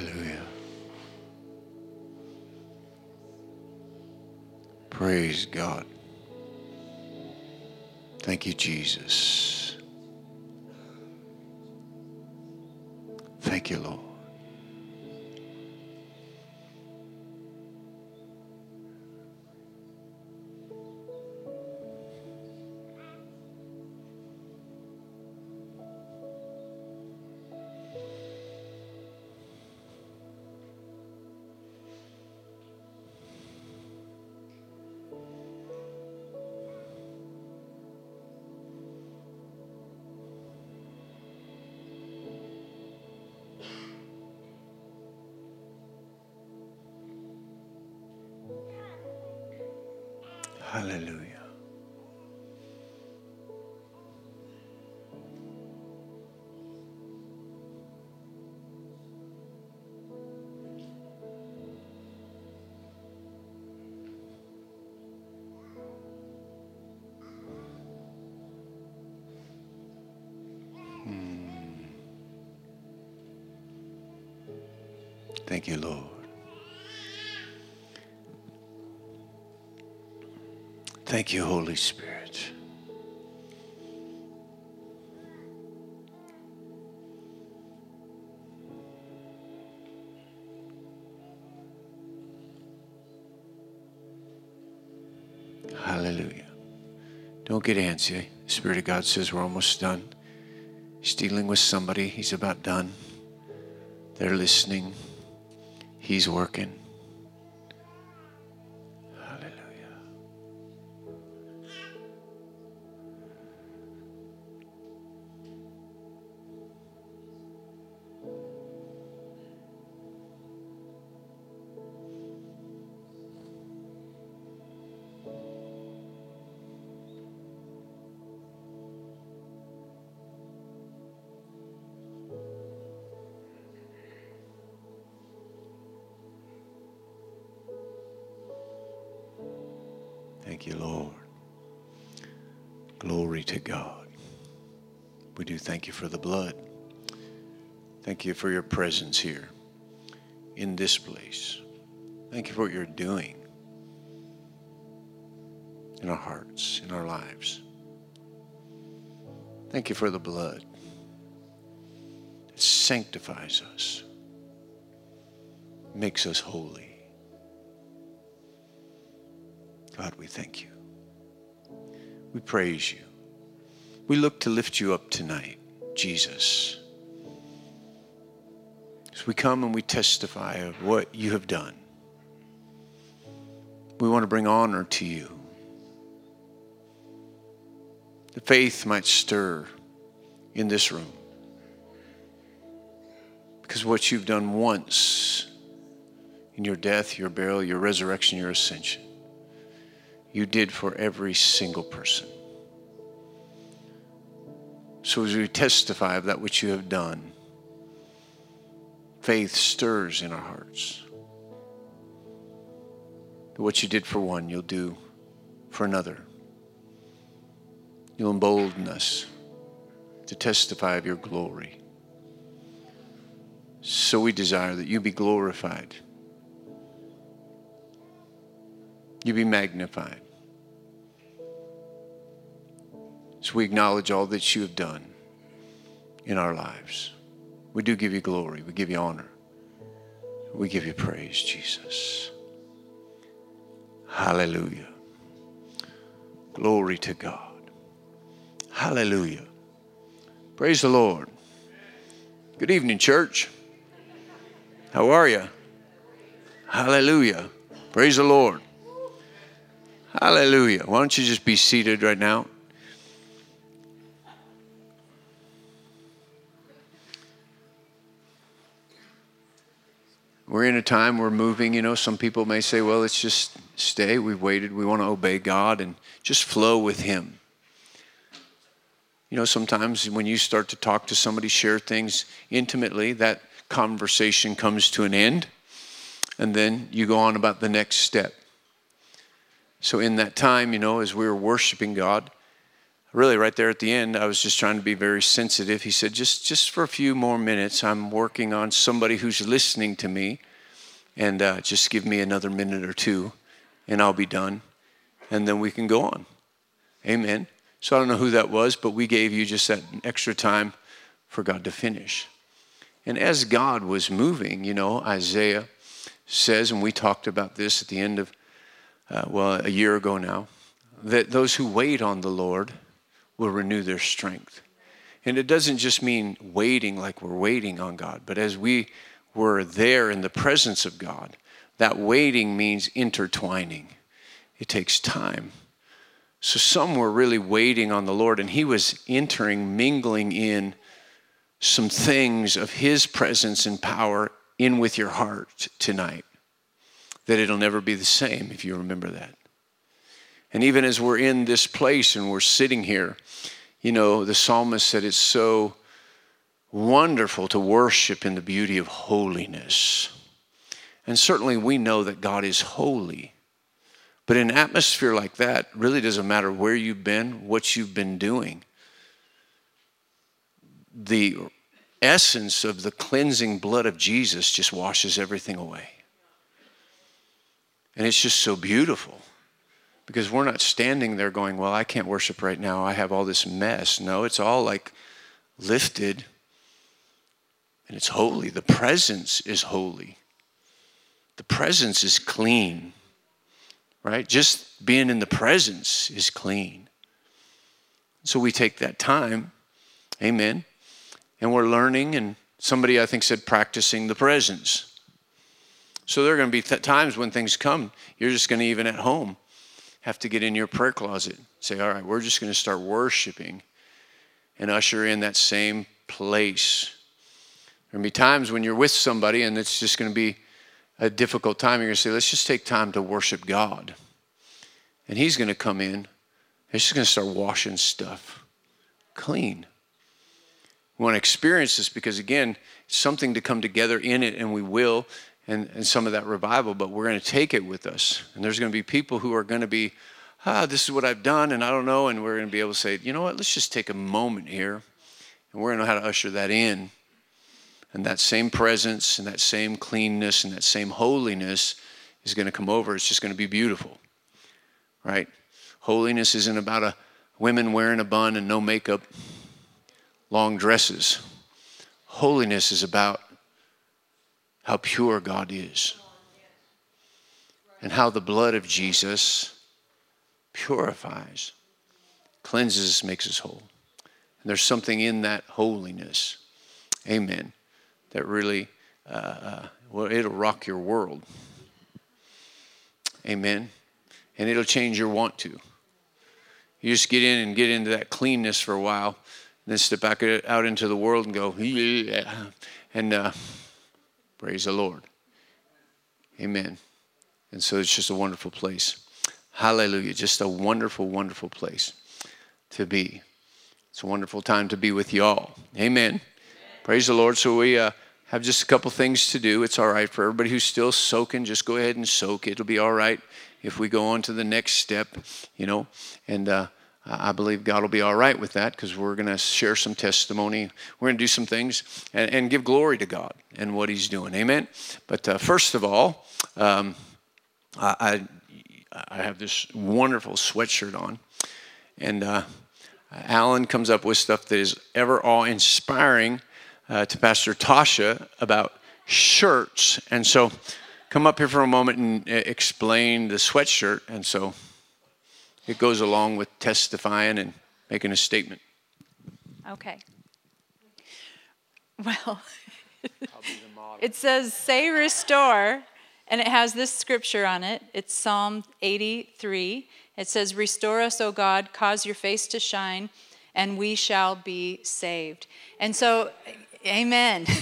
Hallelujah. Praise God. Thank you, Jesus. Thank you, Holy Spirit. Hallelujah. Don't get antsy. The Spirit of God says we're almost done. He's dealing with somebody, He's about done. They're listening, He's working. Thank you for your presence here in this place. Thank you for what you're doing in our hearts, in our lives. Thank you for the blood. that sanctifies us, makes us holy. God, we thank you. We praise you. We look to lift you up tonight, Jesus. We come and we testify of what you have done, we want to bring honor to you. The faith might stir in this room. Because what you've done once in your death, your burial, your resurrection, your ascension, you did for every single person. So as we testify of that which you have done, faith stirs in our hearts. That What you did for one, you'll do for another. You'll embolden us to testify of your glory. So we desire that you be glorified you be magnified. So we acknowledge all that you have done in our lives. We do give you glory, we give you honor, we give you praise, Jesus. Hallelujah. Glory to God. Hallelujah. Praise the Lord. Good evening, church. How are you? Hallelujah. Praise the Lord. Hallelujah. Why don't you just be seated right now? We're in a time we're moving, you know. Some people may say, well, let's just stay. We've waited. We want to obey God and just flow with Him. You know, sometimes when you start to talk to somebody, share things intimately, that conversation comes to an end, and then you go on about the next step. So, in that time, you know, as we were worshiping God, really right there at the end, I was just trying to be very sensitive. He said, just, just for a few more minutes, I'm working on somebody who's listening to me, and uh, just give me another minute or two, and I'll be done, and then we can go on. Amen. So I don't know who that was, but we gave you just that extra time for God to finish. And as God was moving, you know, Isaiah says, and we talked about this at the end of, uh, well, a year ago now, that those who wait on the Lord will renew their strength. And it doesn't just mean waiting like we're waiting on God, but as we were there in the presence of God, that waiting means intertwining. It takes time. So some were really waiting on the Lord, and He was entering, mingling in some things of His presence and power in with your heart tonight. That it'll never be the same if you remember that. And even as we're in this place and we're sitting here, you know, the psalmist said it's so wonderful to worship in the beauty of holiness. And certainly we know that God is holy. But in an atmosphere like that, really doesn't matter where you've been, what you've been doing. The essence of the cleansing blood of Jesus just washes everything away. And it's just so beautiful because we're not standing there going, Well, I can't worship right now. I have all this mess. No, it's all like lifted and it's holy. The presence is holy, the presence is clean right? Just being in the presence is clean. So we take that time, amen, and we're learning, and somebody I think said practicing the presence. So there are going to be th- times when things come, you're just going to, even at home, have to get in your prayer closet. Say, all right, we're just going to start worshiping and usher in that same place. There'll be times when you're with somebody and it's just going to be a difficult time, you're going to say, let's just take time to worship God. And He's going to come in. He's just going to start washing stuff clean. We want to experience this because, again, it's something to come together in it, and we will, and, and some of that revival, but we're going to take it with us. And there's going to be people who are going to be, ah, this is what I've done, and I don't know. And we're going to be able to say, you know what, let's just take a moment here, and we're going to know how to usher that in and that same presence and that same cleanness and that same holiness is going to come over. It's just going to be beautiful, right? Holiness isn't about a women wearing a bun and no makeup, long dresses. Holiness is about how pure God is and how the blood of Jesus purifies, cleanses, makes us whole. And there's something in that holiness. Amen that really, uh, uh, well, it'll rock your world. Amen. And it'll change your want to. You just get in and get into that cleanness for a while, then step back out into the world and go, yeah, and uh, praise the Lord. Amen. And so it's just a wonderful place. Hallelujah. Just a wonderful, wonderful place to be. It's a wonderful time to be with y'all. Amen. Praise the Lord. So we uh, have just a couple things to do. It's all right for everybody who's still soaking. Just go ahead and soak. It'll be all right if we go on to the next step, you know. And uh, I believe God will be all right with that because we're going to share some testimony. We're going to do some things and, and, give glory to God and what He's doing. Amen. But uh, first of all, um, I, I have this wonderful sweatshirt on, and uh, Alan comes up with stuff that is ever awe inspiring uh, to Pastor Tasha about shirts. And so come up here for a moment and uh, explain the sweatshirt. And so it goes along with testifying and making a statement. Okay. Well, it says, say restore, and it has this scripture on it. It's Psalm 83. It says, Restore us, O God, cause your face to shine, and we shall be saved. And so Amen.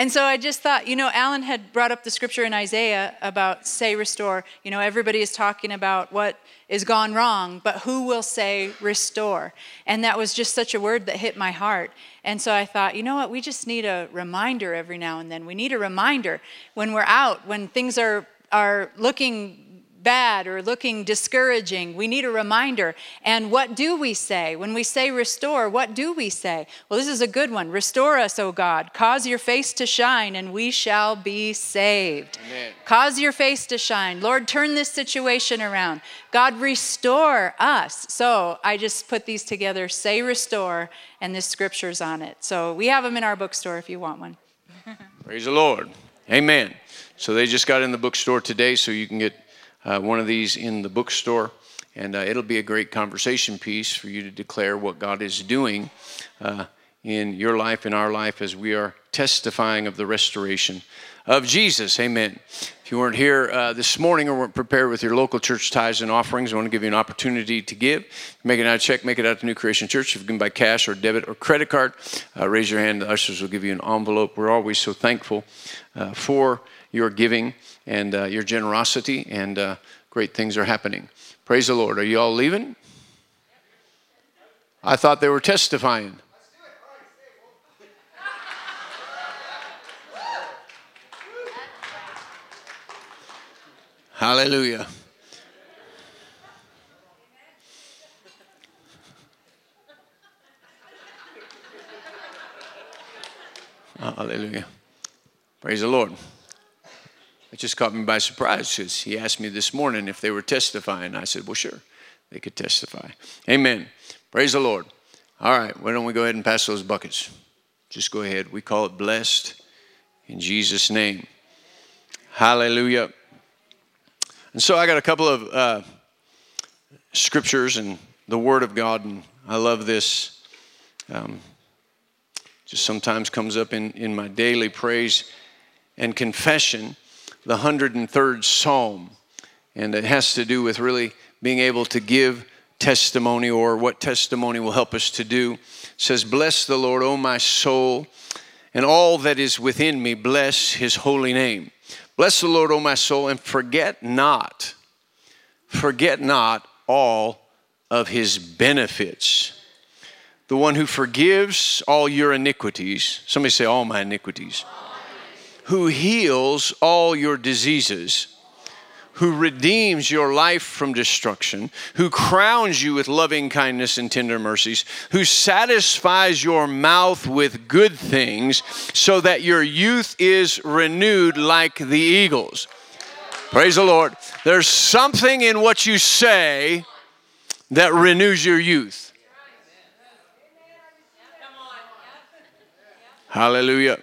And so I just thought, you know, Alan had brought up the scripture in Isaiah about say restore. You know, everybody is talking about what is gone wrong, but who will say restore? And that was just such a word that hit my heart. And so I thought, you know what, we just need a reminder every now and then. We need a reminder when we're out, when things are are looking bad or looking discouraging, we need a reminder. And what do we say? When we say restore, what do we say? Well, this is a good one. Restore us, O God. Cause your face to shine, and we shall be saved. Amen. Cause your face to shine. Lord, turn this situation around. God, restore us. So I just put these together say restore, and this scripture's on it. So we have them in our bookstore if you want one. Praise the Lord. Amen. So they just got in the bookstore today, so you can get uh, one of these in the bookstore. And uh, it'll be a great conversation piece for you to declare what God is doing uh, in your life, in our life, as we are testifying of the restoration of Jesus. Amen. If you weren't here uh, this morning or weren't prepared with your local church tithes and offerings, I want to give you an opportunity to give. Make it out a check, make it out to New Creation Church. If you can buy cash or debit or credit card, uh, raise your hand. The ushers will give you an envelope. We're always so thankful uh, for your giving and uh, your generosity, and uh, great things are happening. Praise the Lord. Are you all leaving? I thought they were testifying. Hallelujah. Hallelujah. Praise the Lord. It just caught me by surprise because he asked me this morning if they were testifying. I said, well, sure, they could testify. Amen. Praise the Lord. All right, why don't we go ahead and pass those buckets? Just go ahead. We call it blessed in Jesus' name. Hallelujah. And so I got a couple of uh, scriptures and the Word of God, and I love this. Um, just sometimes comes up in, in my daily praise and confession the 103rd Psalm. And it has to do with really being able to give testimony or what testimony will help us to do. It says, Bless the Lord, O my soul, and all that is within me, bless his holy name. Bless the Lord, O my soul, and forget not, forget not all of his benefits. The one who forgives all your iniquities. Somebody say, All my iniquities who heals all your diseases, who redeems your life from destruction, who crowns you with loving kindness and tender mercies, who satisfies your mouth with good things, so that your youth is renewed like the eagles. Praise the Lord. There's something in what you say that renews your youth. Hallelujah.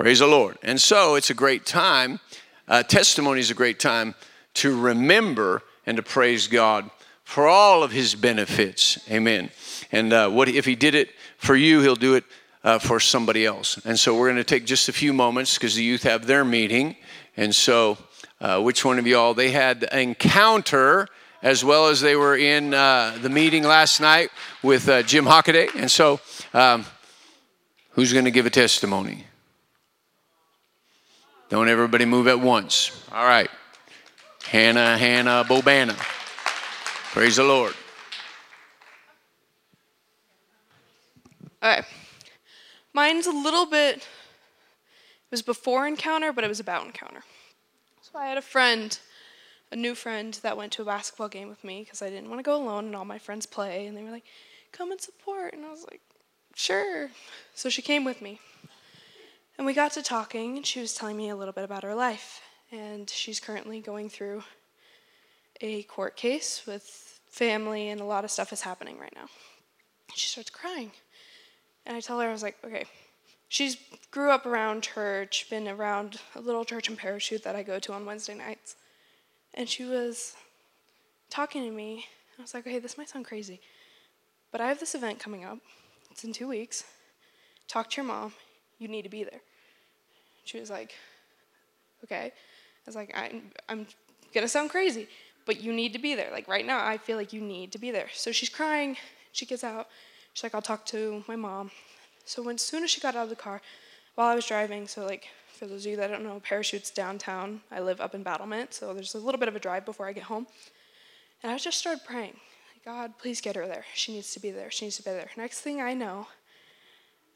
Praise the Lord. And so it's a great time. Uh, testimony is a great time to remember and to praise God for all of His benefits. Amen. And uh, what if He did it for you, He'll do it uh, for somebody else. And so we're going to take just a few moments because the youth have their meeting. And so, uh, which one of y'all? They had encounter as well as they were in uh, the meeting last night with uh, Jim Hockaday. And so, um, who's going to give a testimony? Don't everybody move at once. All right. Hannah, Hannah, Bobana. Praise the Lord. All right. Mine's a little bit, it was before encounter, but it was about encounter. So I had a friend, a new friend, that went to a basketball game with me because I didn't want to go alone and all my friends play. And they were like, come and support. And I was like, sure. So she came with me. And we got to talking, and she was telling me a little bit about her life. And she's currently going through a court case with family, and a lot of stuff is happening right now. She starts crying. And I tell her, I was like, okay, she's grew up around church, been around a little church in Parachute that I go to on Wednesday nights. And she was talking to me. I was like, okay, this might sound crazy, but I have this event coming up. It's in two weeks. Talk to your mom. You need to be there. She was like, okay. I was like, I'm, I'm gonna sound crazy, but you need to be there. Like right now, I feel like you need to be there. So she's crying. She gets out. She's like, I'll talk to my mom. So when, as soon as she got out of the car, while I was driving, so like for those of you that don't know, Parachute's downtown. I live up in Battlement, so there's a little bit of a drive before I get home. And I just started praying, God, please get her there. She needs to be there. She needs to be there. Next thing I know,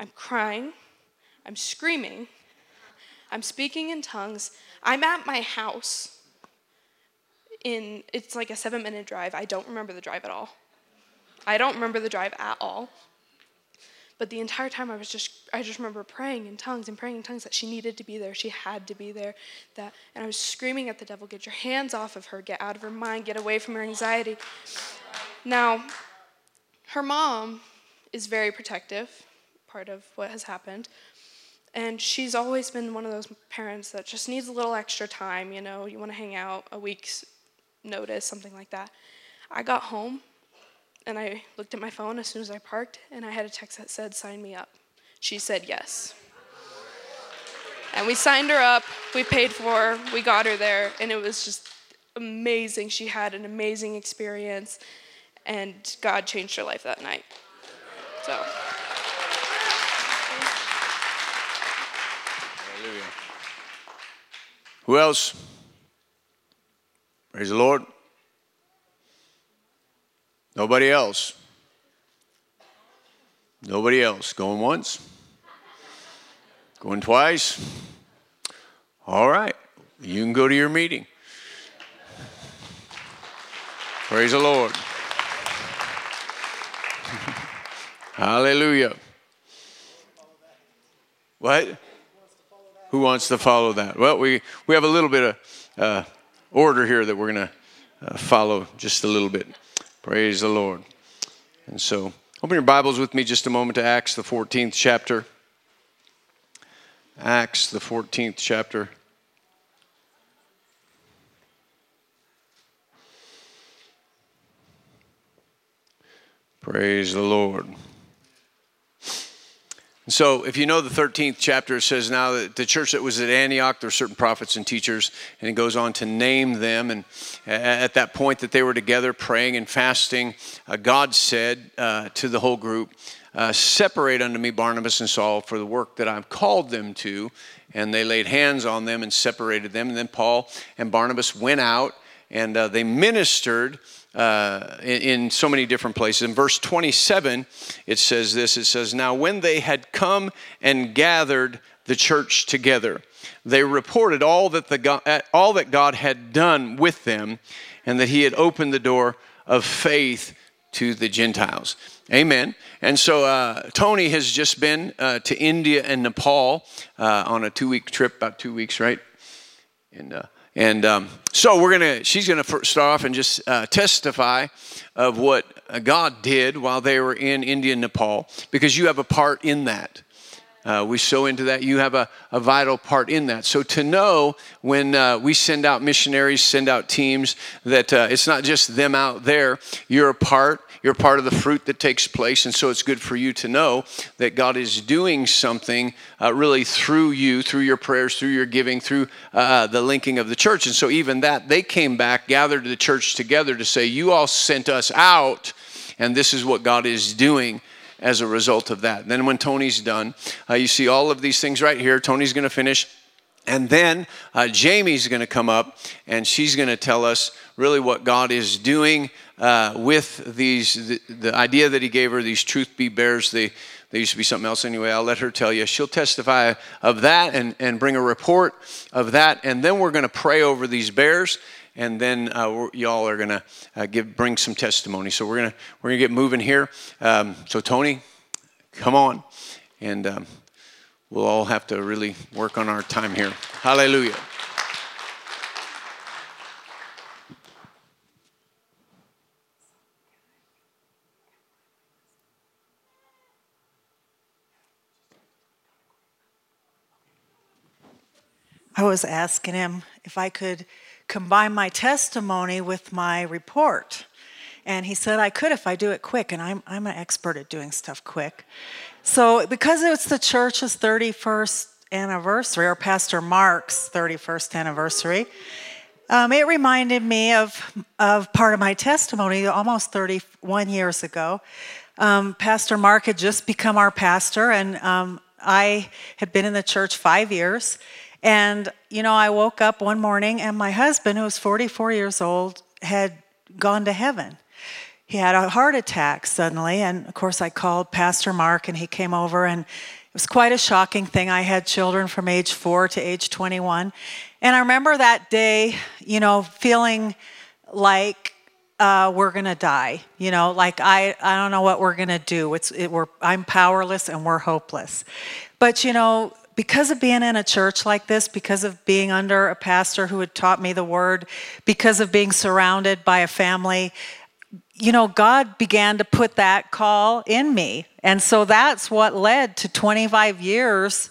I'm crying, I'm screaming, I'm speaking in tongues. I'm at my house. in it's like a seven minute drive. I don't remember the drive at all. I don't remember the drive at all. But the entire time I was just I just remember praying in tongues and praying in tongues that she needed to be there, she had to be there. That and I was screaming at the devil, get your hands off of her, get out of her mind, get away from her anxiety. Now, her mom is very protective, part of what has happened. And she's always been one of those parents that just needs a little extra time, you know, you want to hang out a week's notice, something like that. I got home and I looked at my phone as soon as I parked, and I had a text that said, Sign me up. She said yes. And we signed her up, we paid for her, we got her there, and it was just amazing. She had an amazing experience, and God changed her life that night. So. Who else? Praise the Lord. Nobody else. Nobody else. Going once? Going twice? All right. You can go to your meeting. Praise the Lord. Hallelujah. What? Who wants to follow that? Well, we, we have a little bit of uh, order here that we're going to uh, follow just a little bit. Praise the Lord. And so, open your Bibles with me just a moment to Acts, the 14th chapter. Acts, the 14th chapter. Praise the Lord. So, if you know the 13th chapter, it says now that the church that was at Antioch, there were certain prophets and teachers, and it goes on to name them. And at that point that they were together praying and fasting, uh, God said uh, to the whole group, uh, Separate unto me Barnabas and Saul for the work that I've called them to. And they laid hands on them and separated them. And then Paul and Barnabas went out and uh, they ministered uh, in, in, so many different places. In verse 27, it says this it says, Now when they had come and gathered the church together, they reported all that, the God, uh, all that God had done with them and that he had opened the door of faith to the Gentiles. Amen. And so uh, Tony has just been uh, to India and Nepal uh, on a two week trip, about two weeks, right? And uh, and um, so we're gonna, she's gonna start off and just uh, testify of what God did while they were in India and Nepal, because you have a part in that. Uh, we sow into that. You have a, a vital part in that. So to know when uh, we send out missionaries, send out teams, that uh, it's not just them out there, you're a part you're part of the fruit that takes place. And so it's good for you to know that God is doing something uh, really through you, through your prayers, through your giving, through uh, the linking of the church. And so even that, they came back, gathered the church together to say, You all sent us out, and this is what God is doing as a result of that. Then when Tony's done, uh, you see all of these things right here. Tony's going to finish. And then uh, Jamie's going to come up and she's going to tell us really what God is doing uh, with these, the, the, idea that he gave her, these truth be bears, they, they used to be something else anyway. I'll let her tell you. She'll testify of that and, and bring a report of that. And then we're going to pray over these bears. And then uh, y'all are going to uh, give bring some testimony. So we're going to we're gonna get moving here. Um, so, Tony, come on. And um, we'll all have to really work on our time here. Hallelujah. I was asking him if I could combine my testimony with my report. And he said I could if I do it quick, and I'm, I'm an expert at doing stuff quick. So, because it's the church's 31st anniversary, or Pastor Mark's 31st anniversary, um, it reminded me of, of part of my testimony almost 31 years ago. Um, pastor Mark had just become our pastor, and um, I had been in the church five years. And, you know, I woke up one morning and my husband, who was 44 years old, had gone to heaven. He had a heart attack suddenly. And of course, I called Pastor Mark and he came over and it was quite a shocking thing. I had children from age four to age 21. And I remember that day, you know, feeling like uh, we're gonna die. You know, like I, I don't know what we're gonna do. It's it, we're I'm powerless and we're hopeless. But you know, because of being in a church like this, because of being under a pastor who had taught me the word, because of being surrounded by a family, you know, God began to put that call in me. And so that's what led to 25 years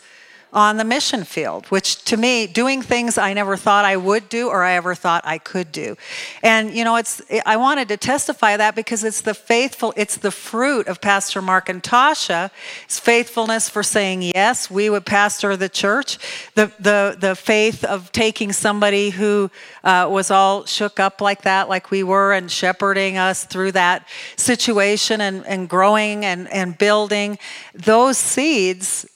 on the mission field, which to me, doing things I never thought I would do or I ever thought I could do. And, you know, it's, I wanted to testify that because it's the faithful, it's the fruit of Pastor Mark and Tasha, it's faithfulness for saying yes, we would pastor the church, the, the, the faith of taking somebody who uh, was all shook up like that, like we were, and shepherding us through that situation and, and growing and, and building. Those seeds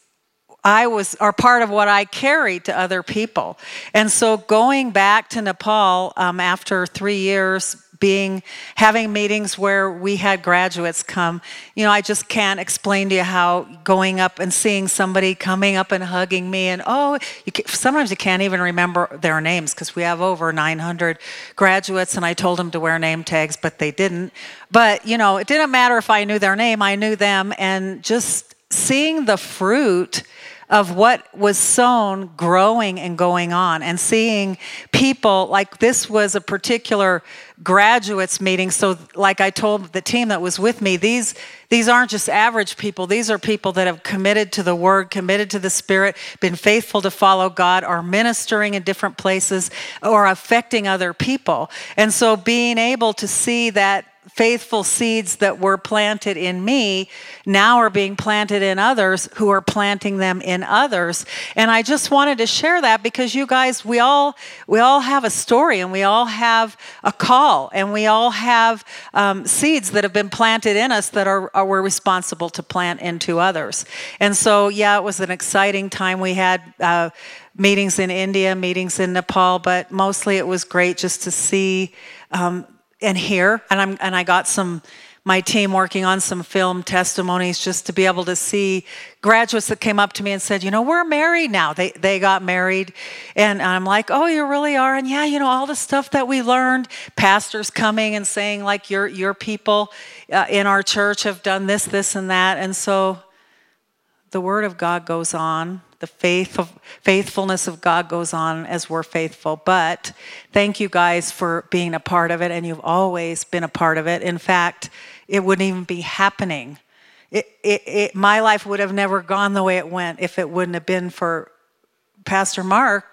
I was are part of what I carried to other people. And so going back to Nepal um, after three years being having meetings where we had graduates come you know i just can't explain to you how going up and seeing somebody coming up and hugging me and oh you can, sometimes you can't even remember their names because we have over 900 graduates and i told them to wear name tags but they didn't but you know it didn't matter if i knew their name i knew them and just seeing the fruit of what was sown growing and going on and seeing people like this was a particular graduates meeting. So like i told the team that was with me these these aren't just average people. These are people that have committed to the word committed to the spirit been faithful to follow god are ministering in different places or affecting other people. And so being able to see that faithful seeds that were planted in me now are being planted in others who are planting them in others. And i just wanted to share that because you guys we all we all have a story and we all have a call and we all have um, seeds that have been planted in us that are, are we're responsible to plant into others. And so yeah it was an exciting time. We had uh, meetings in india meetings in nepal but mostly it was great just to see um, and hear and i'm and i got some my team working on some film testimonies just to be able to see graduates that came up to me and said you know we're married now. They they got married and i'm like oh you really are? And yeah you know all the stuff that we learned pastors coming and saying like your your people uh, in our church have done this this and that. And so the word of god goes on the faith of faithfulness of God goes on as we're faithful. But thank you guys for being a part of it, and you've always been a part of it. In fact, it wouldn't even be happening. It, it, it, my life would have never gone the way it went if it wouldn't have been for Pastor Mark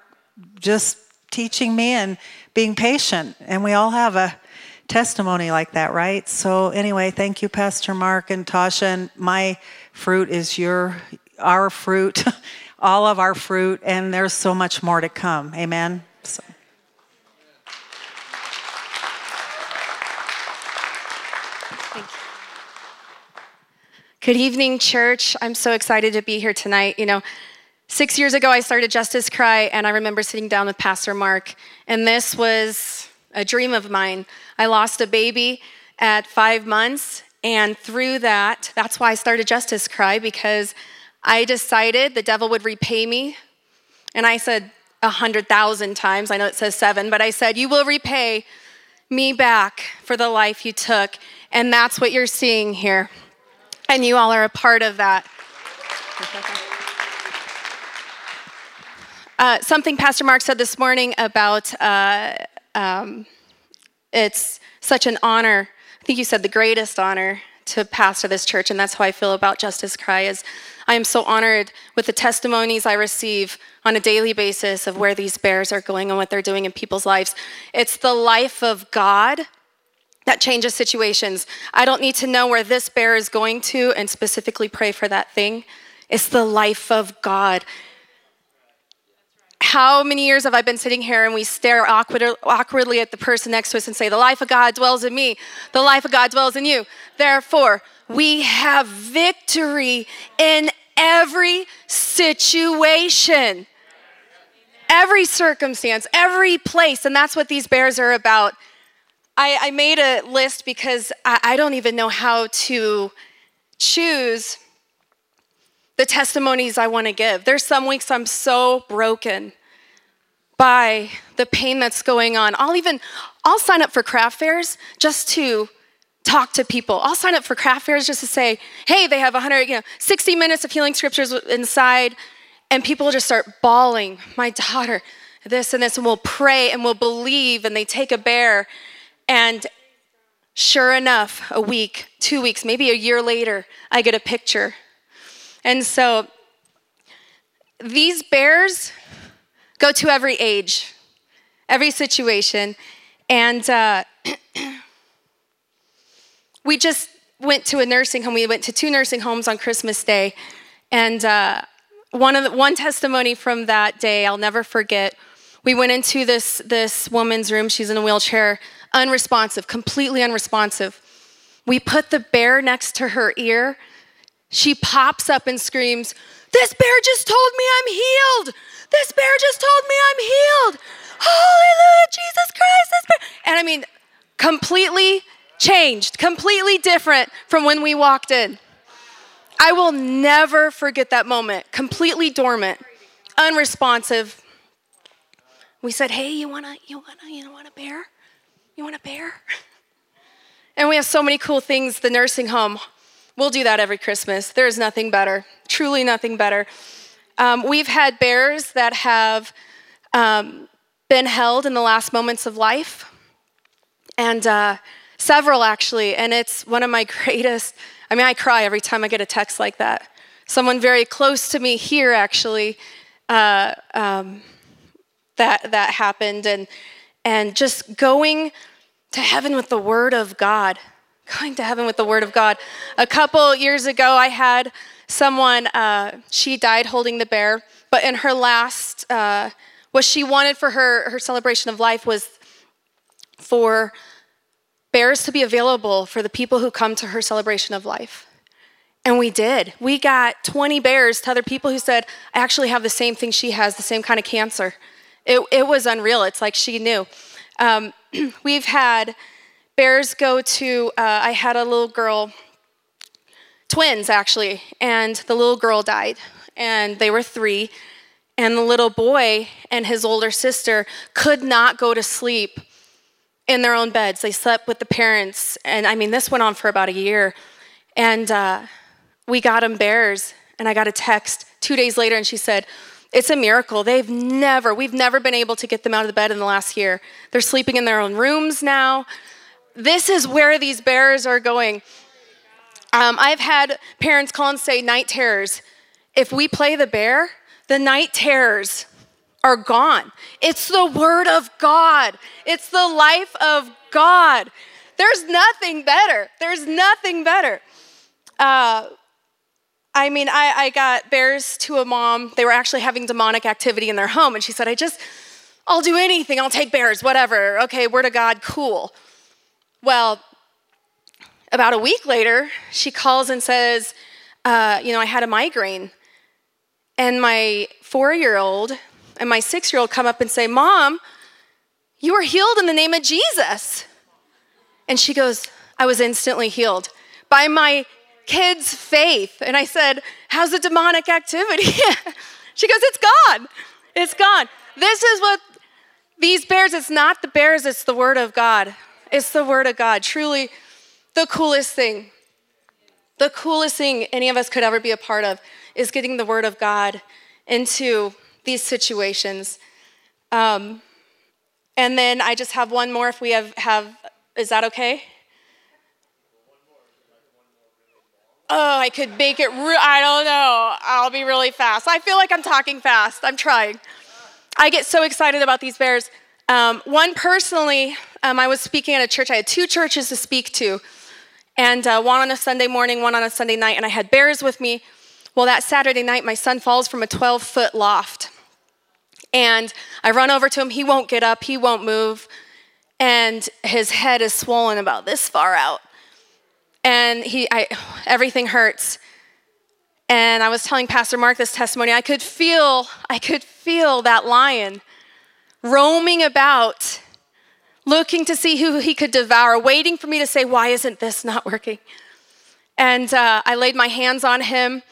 just teaching me and being patient. And we all have a testimony like that, right? So anyway, thank you, Pastor Mark and Tasha. And my fruit is your our fruit. all of our fruit, and there's so much more to come. Amen. So. Good evening, church. I'm so excited to be here tonight. You know, six years ago, I started Justice Cry, and I remember sitting down with Pastor Mark, and this was a dream of mine. I lost a baby at five months, and through that, that's why I started Justice Cry, because I decided the devil would repay me. And I said a hundred thousand times, I know it says seven, but I said, You will repay me back for the life you took. And that's what you're seeing here. And you all are a part of that. Uh, something Pastor Mark said this morning about uh, um, it's such an honor. I think you said the greatest honor to pastor this church, and that's how I feel about Justice Cry. Is I am so honored with the testimonies I receive on a daily basis of where these bears are going and what they're doing in people's lives. It's the life of God that changes situations. I don't need to know where this bear is going to and specifically pray for that thing. It's the life of God. How many years have I been sitting here and we stare awkwardly at the person next to us and say, The life of God dwells in me, the life of God dwells in you. Therefore, we have victory in every situation, every circumstance, every place. And that's what these bears are about. I, I made a list because I, I don't even know how to choose the testimonies I want to give. There's some weeks I'm so broken. by the pain that's going on. I'll even I'll sign up for craft fairs just to talk to people. I'll sign up for craft fairs just to say, "Hey, they have 100, you know, 60 minutes of healing scriptures inside." And people just start bawling, "My daughter, this and this," and we'll pray and we'll believe and they take a bear and sure enough, a week, 2 weeks, maybe a year later, I get a picture. And so these bears go to every age, every situation. And uh, we just went to a nursing home. We went to two nursing homes on Christmas Day. And uh, one, of the, one testimony from that day, I'll never forget. We went into this, this woman's room. She's in a wheelchair, unresponsive, completely unresponsive. We put the bear next to her ear. She pops up and screams, This bear just told me I'm healed. This bear just told me I'm healed. Hallelujah, Jesus Christ, this bear. And I mean, completely changed, completely different from when we walked in. I will never forget that moment. Completely dormant, unresponsive. We said, "Hey, you wanna, you wanna, you want a bear? You want a bear?" And we have so many cool things. The nursing home, we'll do that every Christmas. There is nothing better, truly nothing better. Um, we've had bears that have um, been held in the last moments of life, and uh, several actually. And it's one of my greatest. I mean, I cry every time I get a text like that. Someone very close to me here actually uh, um, that that happened, and and just going to heaven with the Word of God. Going to heaven with the Word of God. A couple years ago, I had someone, uh, she died holding the bear, but in her last, uh, what she wanted for her, her celebration of life was for bears to be available for the people who come to her celebration of life. And we did. We got 20 bears to other people who said, I actually have the same thing she has, the same kind of cancer. It, it was unreal. It's like she knew. Um, we've had bears go to, uh, I had a little girl twins actually, and the little girl died, and they were three. And the little boy and his older sister could not go to sleep in their own beds. They slept with the parents. And I mean, this went on for about a year. And uh, we got them bears. And I got a text two days later, and she said, It's a miracle. They've never, we've never been able to get them out of the bed in the last year. They're sleeping in their own rooms now. This is where these bears are going. Um, I've had parents call and say, night terrors. If we play the bear, the night terrors are gone. It's the word of God, it's the life of God. There's nothing better. There's nothing better. Uh, I mean, I, I got bears to a mom. They were actually having demonic activity in their home, and she said, I just, I'll do anything. I'll take bears, whatever. Okay, word of God, cool. Well, about a week later, she calls and says, uh, You know, I had a migraine. And my four year old and my six year old come up and say, Mom, you were healed in the name of Jesus. And she goes, I was instantly healed by my kid's faith. And I said, How's the demonic activity? she goes, It's gone. It's gone. This is what these bears, it's not the bears, it's the word of God. It's the word of God. Truly, the coolest thing, the coolest thing any of us could ever be a part of is getting the Word of God into these situations. Um, and then I just have one more if we have, have is that okay? Oh, I could make it, re- I don't know. I'll be really fast. I feel like I'm talking fast. I'm trying. I get so excited about these bears. Um, one personally, um, I was speaking at a church. I had two churches to speak to and uh, one on a Sunday morning, one on a Sunday night, and I had bears with me. Well, that Saturday night, my son falls from a 12 foot loft. And I run over to him. He won't get up, he won't move. And his head is swollen about this far out. And he, I, everything hurts. And I was telling Pastor Mark this testimony. I could feel, I could feel that lion roaming about looking to see who he could devour, waiting for me to say, Why isn't this not working? And uh, I laid my hands on him,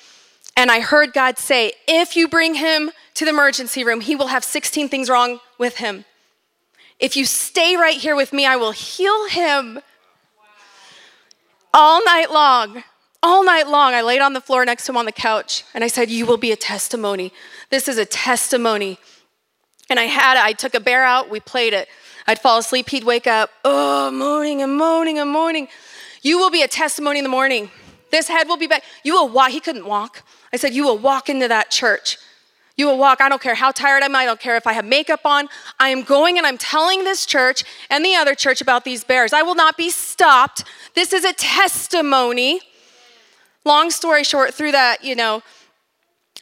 and I heard God say, If you bring him to the emergency room, he will have 16 things wrong with him. If you stay right here with me, I will heal him. All night long, all night long, I laid on the floor next to him on the couch and I said, You will be a testimony. This is a testimony. And I had it, I took a bear out, we played it. I'd fall asleep, he'd wake up, oh, moaning and moaning and moaning. You will be a testimony in the morning. This head will be back. You will walk. He couldn't walk. I said, You will walk into that church. You will walk. I don't care how tired I am. I don't care if I have makeup on. I am going and I'm telling this church and the other church about these bears. I will not be stopped. This is a testimony. Long story short, through that, you know,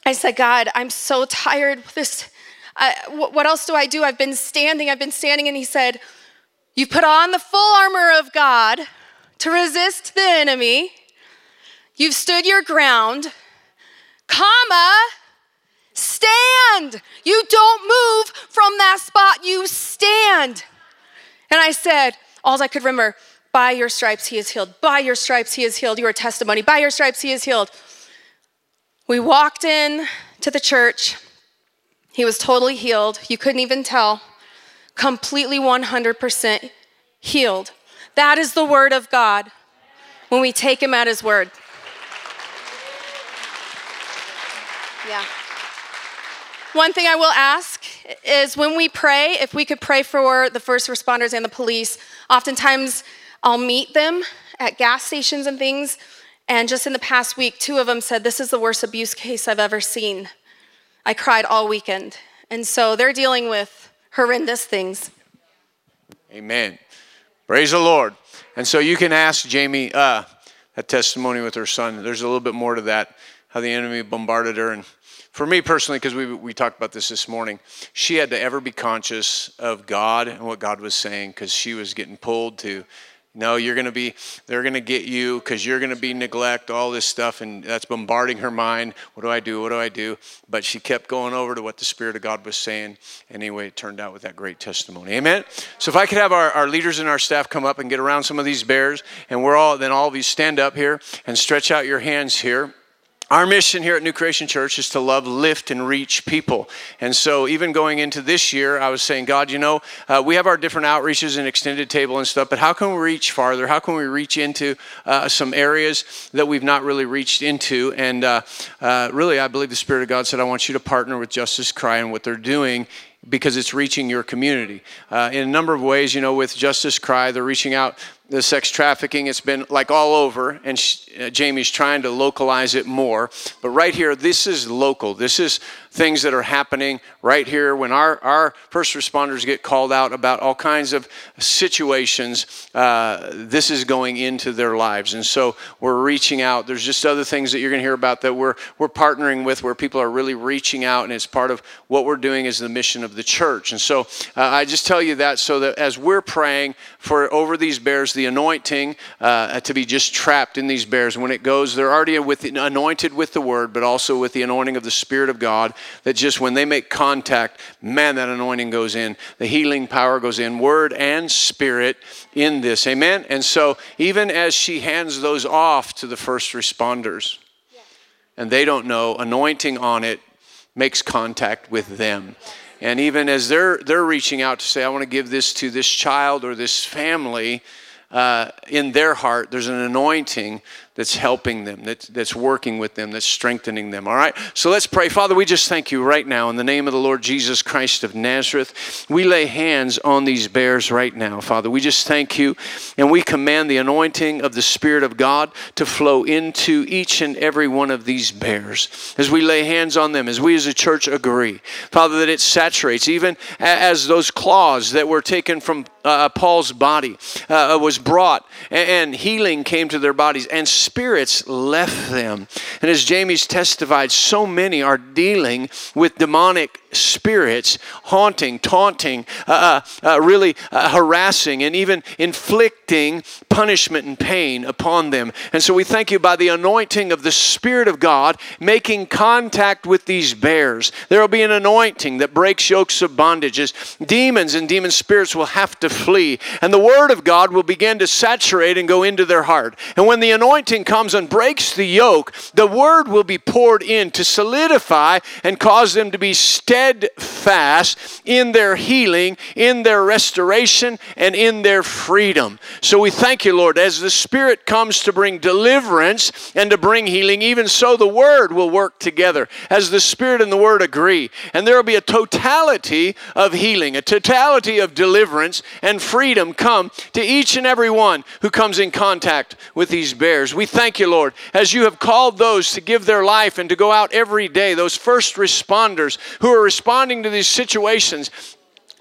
I said, God, I'm so tired. With this, What else do I do? I've been standing, I've been standing. And he said, You put on the full armor of God to resist the enemy. You've stood your ground, comma, stand. You don't move from that spot, you stand. And I said, all I could remember, by your stripes he is healed. By your stripes he is healed. You are testimony. By your stripes he is healed. We walked in to the church. He was totally healed. You couldn't even tell. Completely 100% healed. That is the word of God when we take him at his word. Yeah. One thing I will ask is when we pray, if we could pray for the first responders and the police, oftentimes I'll meet them at gas stations and things. And just in the past week, two of them said, This is the worst abuse case I've ever seen. I cried all weekend. And so they're dealing with horrendous things. Amen. Praise the Lord. And so you can ask Jamie uh, that testimony with her son. There's a little bit more to that, how the enemy bombarded her and for me personally, because we, we talked about this this morning, she had to ever be conscious of God and what God was saying because she was getting pulled to, no, you're going to be, they're going to get you because you're going to be neglect, all this stuff, and that's bombarding her mind. What do I do? What do I do? But she kept going over to what the Spirit of God was saying. Anyway, it turned out with that great testimony. Amen? So if I could have our, our leaders and our staff come up and get around some of these bears, and we're all, then all of you stand up here and stretch out your hands here. Our mission here at New Creation Church is to love, lift, and reach people. And so, even going into this year, I was saying, God, you know, uh, we have our different outreaches and extended table and stuff, but how can we reach farther? How can we reach into uh, some areas that we've not really reached into? And uh, uh really, I believe the Spirit of God said, I want you to partner with Justice Cry and what they're doing because it's reaching your community uh, in a number of ways. You know, with Justice Cry, they're reaching out the sex trafficking it's been like all over and she, uh, jamie's trying to localize it more. But right here this is local. This is things that are happening right here. When our, our first responders get called out about all kinds of situations uh, this is going into their lives. And so we're reaching out. There's just other things that you're going to hear about that we're, we're partnering with where people are really reaching out and it's part of what we're doing as the mission of the church. And so uh, i just tell you that so that as we're praying for over these bears the anointing uh, to be just trapped in these bears when it goes they're already with, anointed with the word but also with the anointing of the spirit of god that just when they make contact, man, that anointing goes in. The healing power goes in, word and spirit in this. Amen? And so, even as she hands those off to the first responders, and they don't know, anointing on it makes contact with them. And even as they're, they're reaching out to say, I want to give this to this child or this family, uh, in their heart, there's an anointing that's helping them, that's, that's working with them, that's strengthening them. All right? So let's pray. Father, we just thank you right now in the name of the Lord Jesus Christ of Nazareth. We lay hands on these bears right now, Father. We just thank you and we command the anointing of the Spirit of God to flow into each and every one of these bears as we lay hands on them, as we as a church agree, Father, that it saturates, even as those claws that were taken from uh, Paul's body uh, was brought and healing came to their bodies and spirits left them. And as Jamie's testified, so many are dealing with demonic spirits haunting, taunting, uh, uh, uh, really uh, harassing, and even inflicting punishment and pain upon them. And so we thank you by the anointing of the Spirit of God making contact with these bears. There will be an anointing that breaks yokes of bondages. Demons and demon spirits will have to flee, and the Word of God will begin to saturate and go into their heart. And when the anointing comes and breaks the yoke, the Word will be poured in to solidify and cause them to be steady steadfast in their healing, in their restoration, and in their freedom. So we thank you, Lord, as the Spirit comes to bring deliverance and to bring healing, even so the Word will work together as the Spirit and the Word agree. And there will be a totality of healing, a totality of deliverance and freedom come to each and every one who comes in contact with these bears. We thank you, Lord, as you have called those to give their life and to go out every day, those first responders who are responding to these situations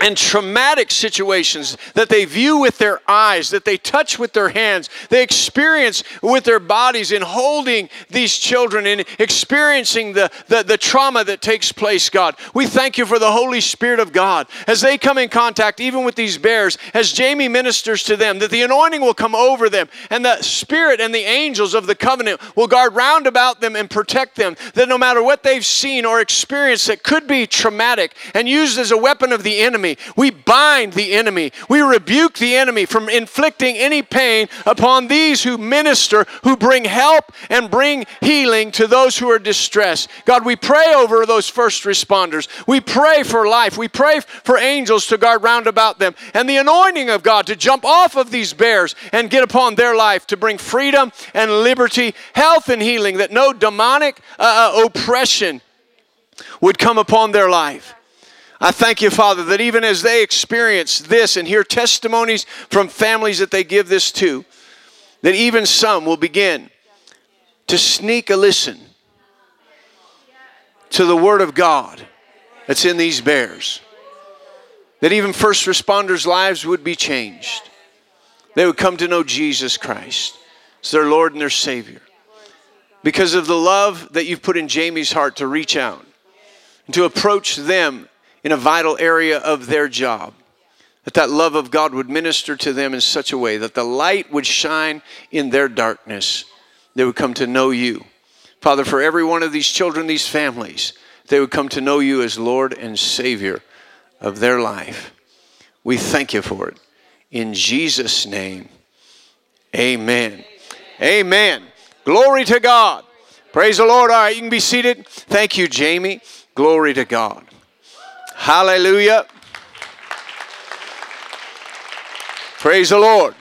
and traumatic situations that they view with their eyes, that they touch with their hands, they experience with their bodies in holding these children and experiencing the, the, the, trauma that takes place, God. We thank you for the Holy Spirit of God as they come in contact, even with these bears, as Jamie ministers to them, that the anointing will come over them and the Spirit and the angels of the covenant will guard round about them and protect them, that no matter what they've seen or experienced that could be traumatic and used as a weapon of the enemy, enemy. We bind the enemy. We rebuke the enemy from inflicting any pain upon these who minister, who bring help and bring healing to those who are distressed. God, we pray over those first responders. We pray for life. We pray for angels to guard round about them and the anointing of God to jump off of these bears and get upon their life to bring freedom and liberty, health and healing, that no demonic uh, uh oppression would come upon their life. I thank you, Father, that even as they experience this and hear testimonies from families that they give this to, that even some will begin to sneak a listen to the Word of God that's in these bears. That even first responders' lives would be changed. They would come to know Jesus Christ as their Lord and their Savior. Because of the love that you've put in Jamie's heart to reach out and to approach them in a vital area of their job. That that love of God would minister to them in such a way that the light would shine in their darkness. They would come to know you. Father, for every one of these children, these families, they would come to know you as Lord and Savior of their life. We thank you for it. In Jesus' name, amen. Amen. Glory to God. Praise the Lord. All right, you can be seated. Thank you, Jamie. Glory to God. Hallelujah. Praise the Lord.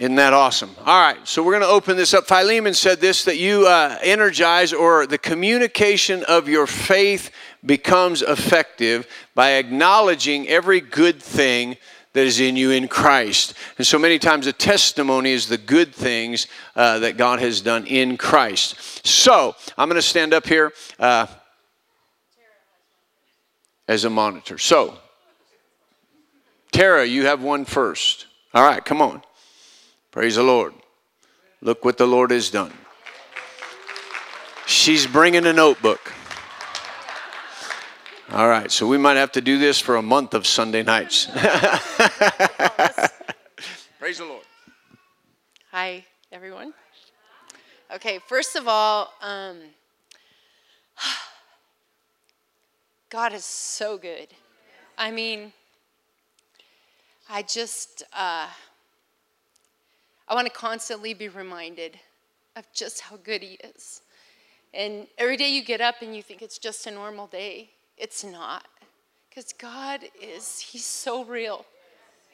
Isn't that awesome? All right, so we're going to open this up. Philemon said this that you uh, energize or the communication of your faith becomes effective by acknowledging every good thing that is in you in Christ. And so many times a testimony is the good things uh, that God has done in Christ. So I'm going to stand up here. Uh, as a monitor. So, Tara, you have one first. All right, come on. Praise the Lord. Look what the Lord has done. She's bringing a notebook. All right, so we might have to do this for a month of Sunday nights. Praise the Lord. Hi, everyone. Okay, first of all, um, God is so good. I mean, I just, uh, I want to constantly be reminded of just how good He is. And every day you get up and you think it's just a normal day, it's not. Because God is, He's so real.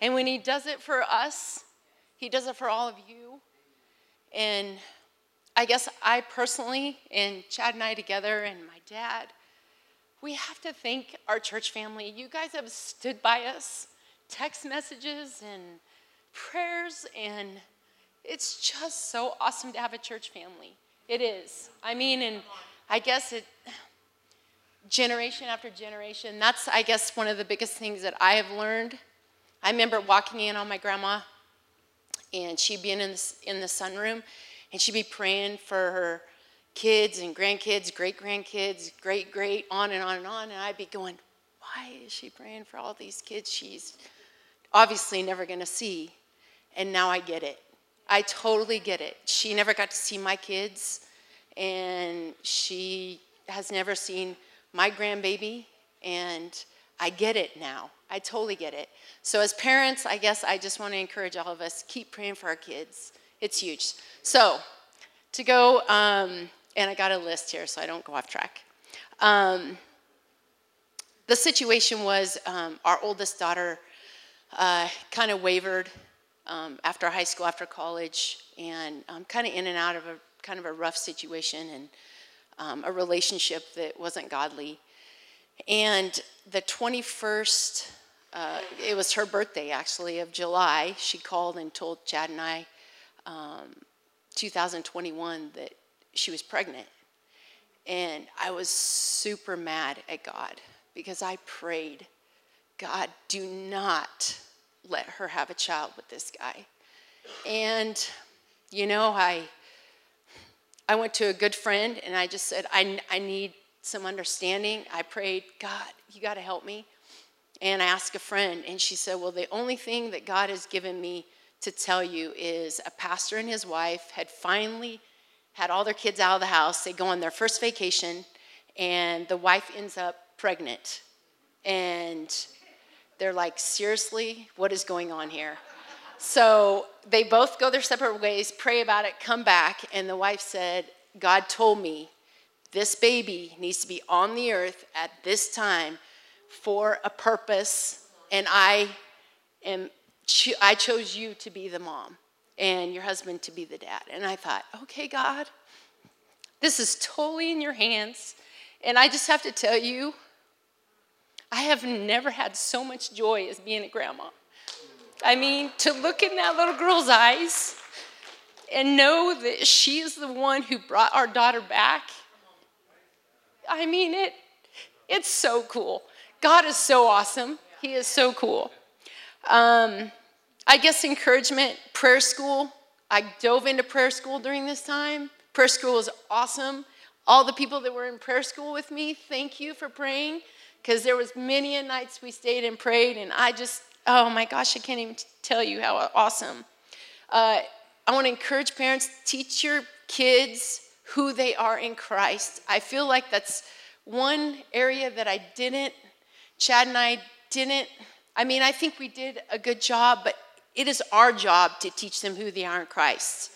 And when He does it for us, He does it for all of you. And I guess I personally, and Chad and I together, and my dad, we have to thank our church family. You guys have stood by us, text messages and prayers, and it's just so awesome to have a church family. It is. I mean, and I guess it, generation after generation, that's, I guess, one of the biggest things that I have learned. I remember walking in on my grandma, and she'd be in the, in the sunroom, and she'd be praying for her kids and grandkids, great grandkids, great great, on and on and on. And I'd be going, why is she praying for all these kids she's obviously never going to see? And now I get it. I totally get it. She never got to see my kids, and she has never seen my grandbaby, and I get it now. I totally get it. So, as parents, I guess I just want to encourage all of us keep praying for our kids. It's huge. So, to go um, and I got a list here so I don't go off track. Um, the situation was um, our oldest daughter uh, kind of wavered um, after high school, after college, and um, kind of in and out of a kind of a rough situation and um, a relationship that wasn't godly. And the 21st, uh, it was her birthday actually of July. She called and told Chad and I, um, 2021, that she was pregnant. And I was super mad at God because I prayed, God, do not let her have a child with this guy. And, you know, I, I went to a good friend and I just said, I, I need some understanding. I prayed, God, you got to help me. And I asked a friend, and she said, Well, the only thing that God has given me to tell you is a pastor and his wife had finally had all their kids out of the house. They go on their first vacation, and the wife ends up pregnant. And they're like, seriously, what is going on here? So they both go their separate ways, pray about it, come back, and the wife said, God told me this baby needs to be on the earth at this time for a purpose, and I am I chose you to be the mom and your husband to be the dad. And I thought, okay, God, this is totally in your hands. And I just have to tell you, I have never had so much joy as being a grandma. I mean, to look in that little girl's eyes and know that she is the one who brought our daughter back. I mean, it it's so cool. God is so awesome. He is so cool. Um, I guess encouragement, prayer school. I dove into prayer school during this time. Prayer school was awesome. All the people that were in prayer school with me, thank you for praying because there was many a nights we stayed and prayed and i just oh my gosh i can't even tell you how awesome uh, i want to encourage parents teach your kids who they are in christ i feel like that's one area that i didn't chad and i didn't i mean i think we did a good job but it is our job to teach them who they are in christ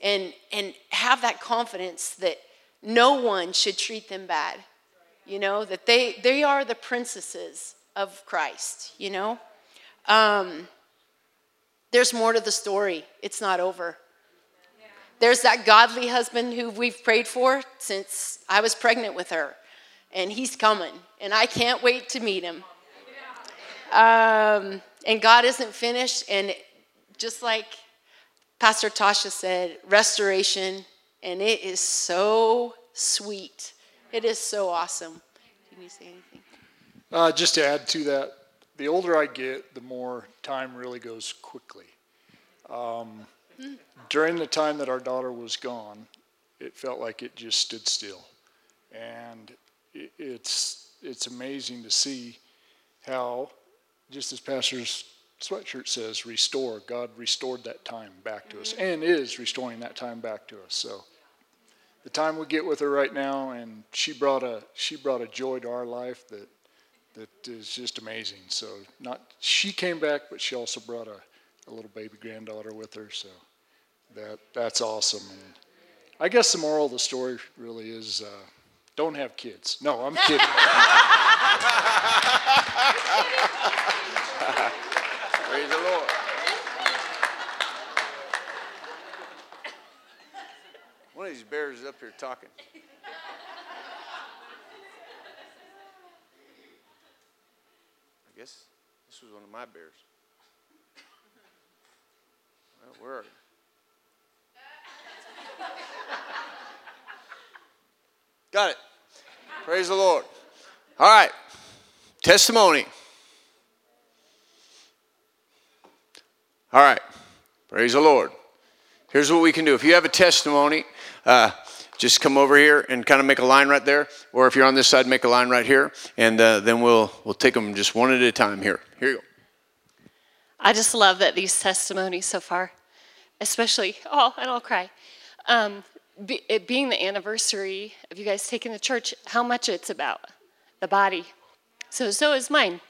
and and have that confidence that no one should treat them bad you know, that they, they are the princesses of Christ, you know. Um, there's more to the story, it's not over. There's that godly husband who we've prayed for since I was pregnant with her, and he's coming, and I can't wait to meet him. Um, and God isn't finished, and just like Pastor Tasha said, restoration, and it is so sweet it is so awesome. Do you say anything? Uh, just to add to that, the older I get, the more time really goes quickly. Um, during the time that our daughter was gone, it felt like it just stood still, and it, it's it's amazing to see how, just as Pastor's sweatshirt says, restore. God restored that time back to us, mm-hmm. and is restoring that time back to us. So the time we get with her right now, and she brought a she brought a joy to our life that that is just amazing. So not she came back, but she also brought a, a little baby granddaughter with her. So that that's awesome. And I guess the moral of the story really is uh, don't have kids. No, I'm kidding. Praise the Lord. One of these bears is up here talking. I guess this was one of my bears. Well, where are you? Got it. Praise the Lord. All right. Testimony. All right. Praise the Lord. Here's what we can do. If you have a testimony, uh, just come over here and kind of make a line right there. Or if you're on this side, make a line right here, and uh, then we'll we'll take them just one at a time. Here, here you go. I just love that these testimonies so far, especially oh, and I'll cry. Um, be, it being the anniversary of you guys taking the church, how much it's about the body. So so is mine.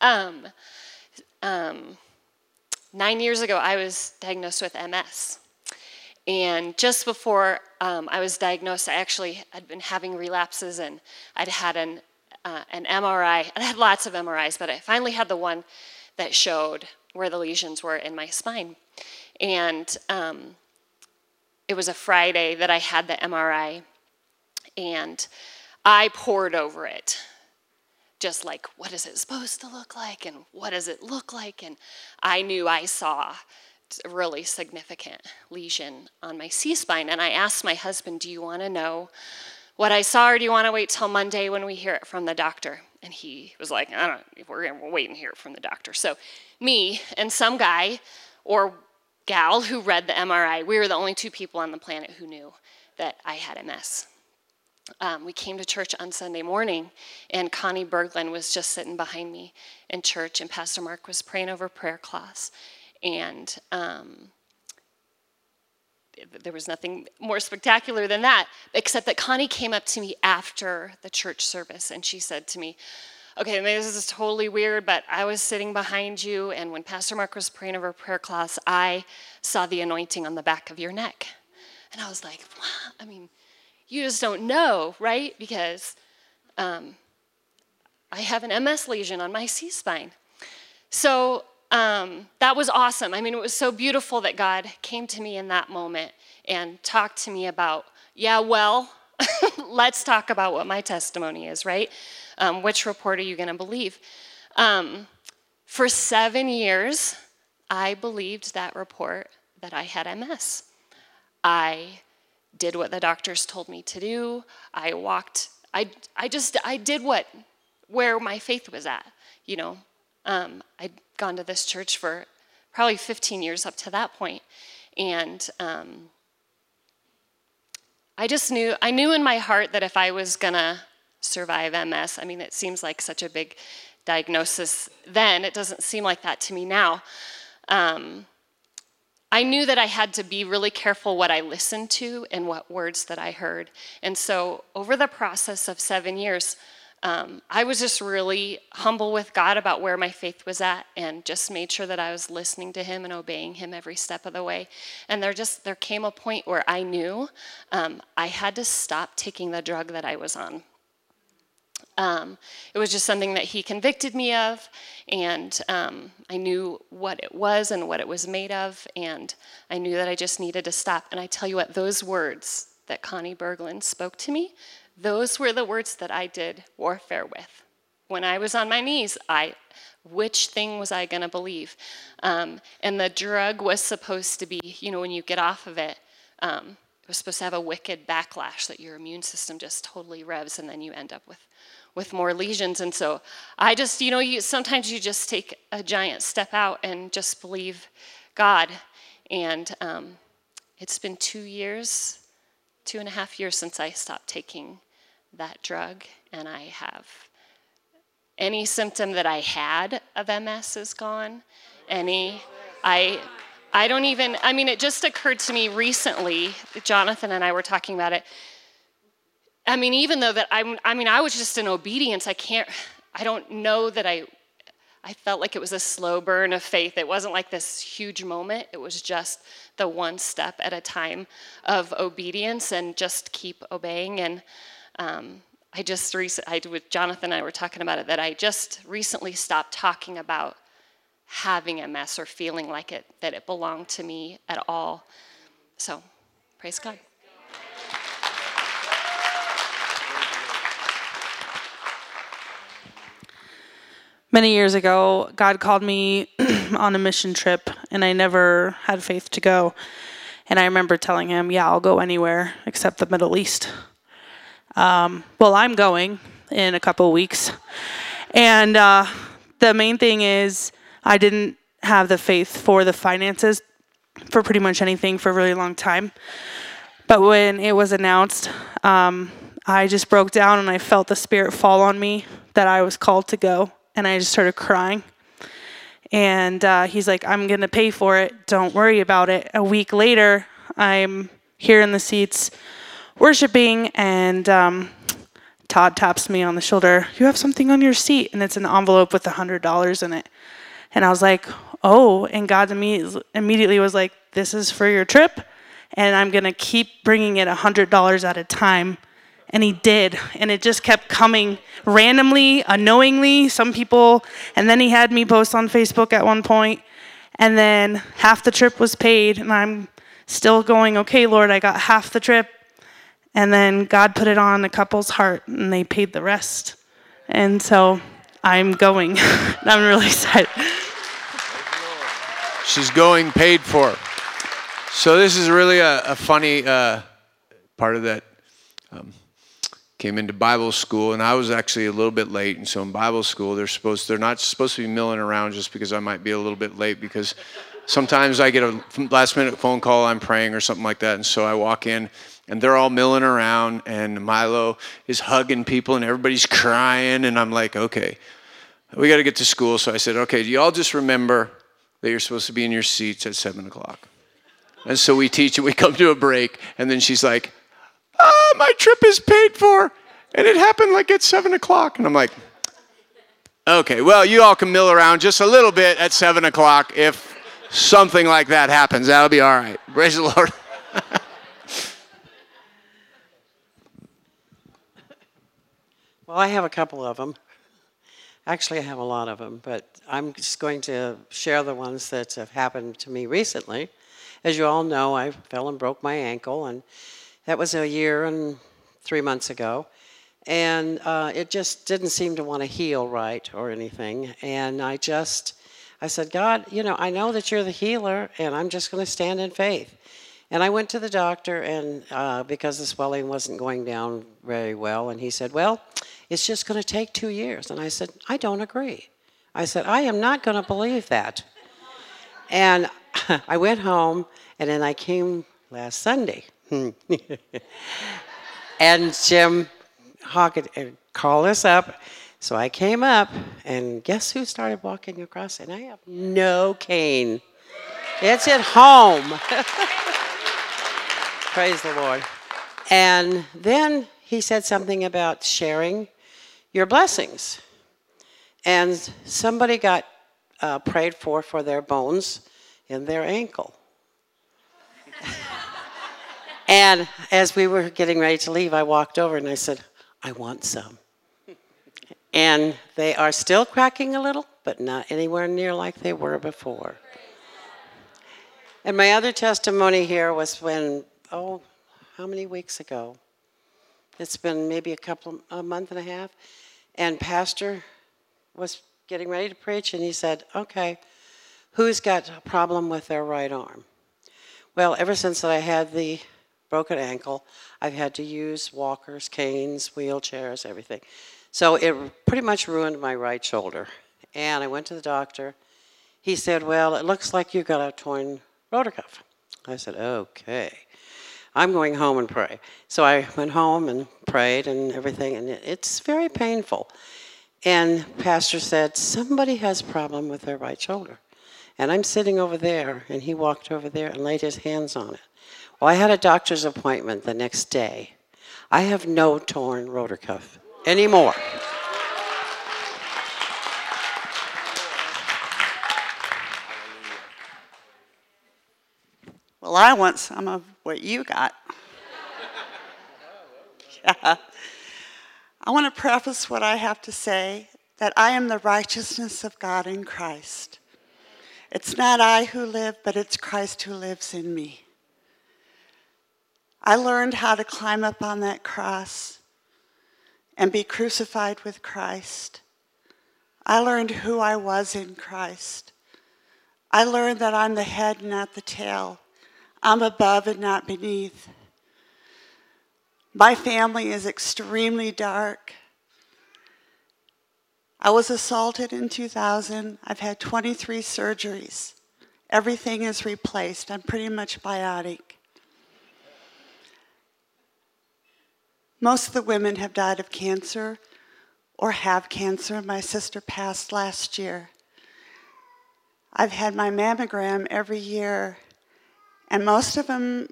Um, um, nine years ago, I was diagnosed with MS. And just before um, I was diagnosed, I actually had been having relapses and I'd had an uh, an MRI. I had lots of MRIs, but I finally had the one that showed where the lesions were in my spine. And um, it was a Friday that I had the MRI, and I pored over it. Just like, what is it supposed to look like? And what does it look like? And I knew I saw a really significant lesion on my C spine. And I asked my husband, Do you want to know what I saw, or do you want to wait till Monday when we hear it from the doctor? And he was like, I don't, know, we're going to wait and hear it from the doctor. So, me and some guy or gal who read the MRI, we were the only two people on the planet who knew that I had MS. Um, we came to church on Sunday morning, and Connie Berglund was just sitting behind me in church, and Pastor Mark was praying over prayer class. And um, there was nothing more spectacular than that, except that Connie came up to me after the church service, and she said to me, okay, maybe this is totally weird, but I was sitting behind you, and when Pastor Mark was praying over prayer class, I saw the anointing on the back of your neck. And I was like, what? I mean, you just don't know, right? Because um, I have an MS lesion on my C spine. So um, that was awesome. I mean, it was so beautiful that God came to me in that moment and talked to me about, yeah, well, let's talk about what my testimony is, right? Um, which report are you going to believe? Um, for seven years, I believed that report that I had MS. I did what the doctors told me to do. I walked, I, I just, I did what, where my faith was at, you know. Um, I'd gone to this church for probably 15 years up to that point, and um, I just knew, I knew in my heart that if I was gonna survive MS, I mean, it seems like such a big diagnosis then, it doesn't seem like that to me now. Um, I knew that I had to be really careful what I listened to and what words that I heard. And so, over the process of seven years, um, I was just really humble with God about where my faith was at and just made sure that I was listening to Him and obeying Him every step of the way. And there just there came a point where I knew um, I had to stop taking the drug that I was on. Um, it was just something that he convicted me of, and um, I knew what it was and what it was made of, and I knew that I just needed to stop. And I tell you what, those words that Connie Berglund spoke to me, those were the words that I did warfare with. When I was on my knees, I, which thing was I going to believe? Um, and the drug was supposed to be, you know, when you get off of it, um, it was supposed to have a wicked backlash that your immune system just totally revs, and then you end up with with more lesions. And so I just, you know, you, sometimes you just take a giant step out and just believe God. And um, it's been two years, two and a half years since I stopped taking that drug. And I have any symptom that I had of MS is gone. Any, I, I don't even, I mean, it just occurred to me recently, Jonathan and I were talking about it I mean, even though that I'm, I mean, I was just in obedience. I can't, I don't know that I, I felt like it was a slow burn of faith. It wasn't like this huge moment. It was just the one step at a time of obedience and just keep obeying. And um, I just recently, with Jonathan and I were talking about it, that I just recently stopped talking about having MS or feeling like it, that it belonged to me at all. So, praise God. Many years ago, God called me on a mission trip, and I never had faith to go. And I remember telling him, Yeah, I'll go anywhere except the Middle East. Um, well, I'm going in a couple weeks. And uh, the main thing is, I didn't have the faith for the finances for pretty much anything for a really long time. But when it was announced, um, I just broke down and I felt the Spirit fall on me that I was called to go and I just started crying. And uh, he's like, I'm going to pay for it. Don't worry about it. A week later, I'm here in the seats worshiping, and um, Todd taps me on the shoulder. You have something on your seat, and it's an envelope with a $100 in it. And I was like, oh. And God immediately was like, this is for your trip, and I'm going to keep bringing it a $100 at a time And he did. And it just kept coming randomly, unknowingly. Some people, and then he had me post on Facebook at one point, And then half the trip was paid. And I'm still going, okay, Lord, I got half the trip. And then God put it on a couple's heart and they paid the rest. And so I'm going. I'm really excited. She's going paid for. So this is really a, a funny uh, part of that. Um, came into Bible school, and I was actually a little bit late. And so in Bible school, they're supposed they're not supposed to be milling around just because I might be a little bit late because sometimes I get a last minute phone call, I'm praying or something like that, and so I walk in and they're all milling around, and Milo is hugging people, and everybody's crying, and I'm like, okay, we got to get to school. So I said, okay, do you all just remember that you're supposed to be in your seats at seven o'clock? And so we teach it. We come to a break, and then she's like, ah, my trip is paid for, and it happened like at seven o'clock, and I'm like. Okay, well, you all can mill around just a little bit at 7 o'clock if something like that happens. That'll be all right. Praise the Lord. Well, I have a couple of them. Actually, I have a lot of them, but I'm just going to share the ones that have happened to me recently. As you all know, I fell and broke my ankle, and that was a year and three months ago. And uh, it just didn't seem to want to heal right or anything. And I just, I said, God, you know, I know that you're the healer, and I'm just going to stand in faith. And I went to the doctor, and uh, because the swelling wasn't going down very well, and he said, Well, it's just going to take two years. And I said, I don't agree. I said, I am not going to believe that. And I went home, and then I came last Sunday. and Jim Hockett uh, called us up. So I came up, and guess who started walking across? And I have no cane. It's at home. Praise the Lord. And then he said something about sharing your blessings. And somebody got uh, prayed for for their bones in their ankle. And as we were getting ready to leave, I walked over and I said, I want some. And they are still cracking a little, but not anywhere near like they were before. And my other testimony here was when, oh, how many weeks ago? It's been maybe a couple, a month and a half. And Pastor was getting ready to preach, and he said, Okay, who's got a problem with their right arm? Well, ever since that I had the broken ankle, I've had to use walkers, canes, wheelchairs, everything. So it pretty much ruined my right shoulder. And I went to the doctor. He said, Well, it looks like you've got a torn rotor cuff. I said, Okay. I'm going home and pray. So I went home and prayed and everything, and it's very painful. And pastor said, somebody has a problem with their right shoulder. And I'm sitting over there, and he walked over there and laid his hands on it. Well, I had a doctor's appointment the next day. I have no torn rotor cuff anymore. Well, I want some of what you got. yeah. I want to preface what I have to say that I am the righteousness of God in Christ. It's not I who live, but it's Christ who lives in me. I learned how to climb up on that cross and be crucified with Christ. I learned who I was in Christ. I learned that I'm the head, and not the tail. I'm above and not beneath. My family is extremely dark. I was assaulted in 2000. I've had 23 surgeries. Everything is replaced. I'm pretty much bionic. Most of the women have died of cancer or have cancer. My sister passed last year. I've had my mammogram every year and most of them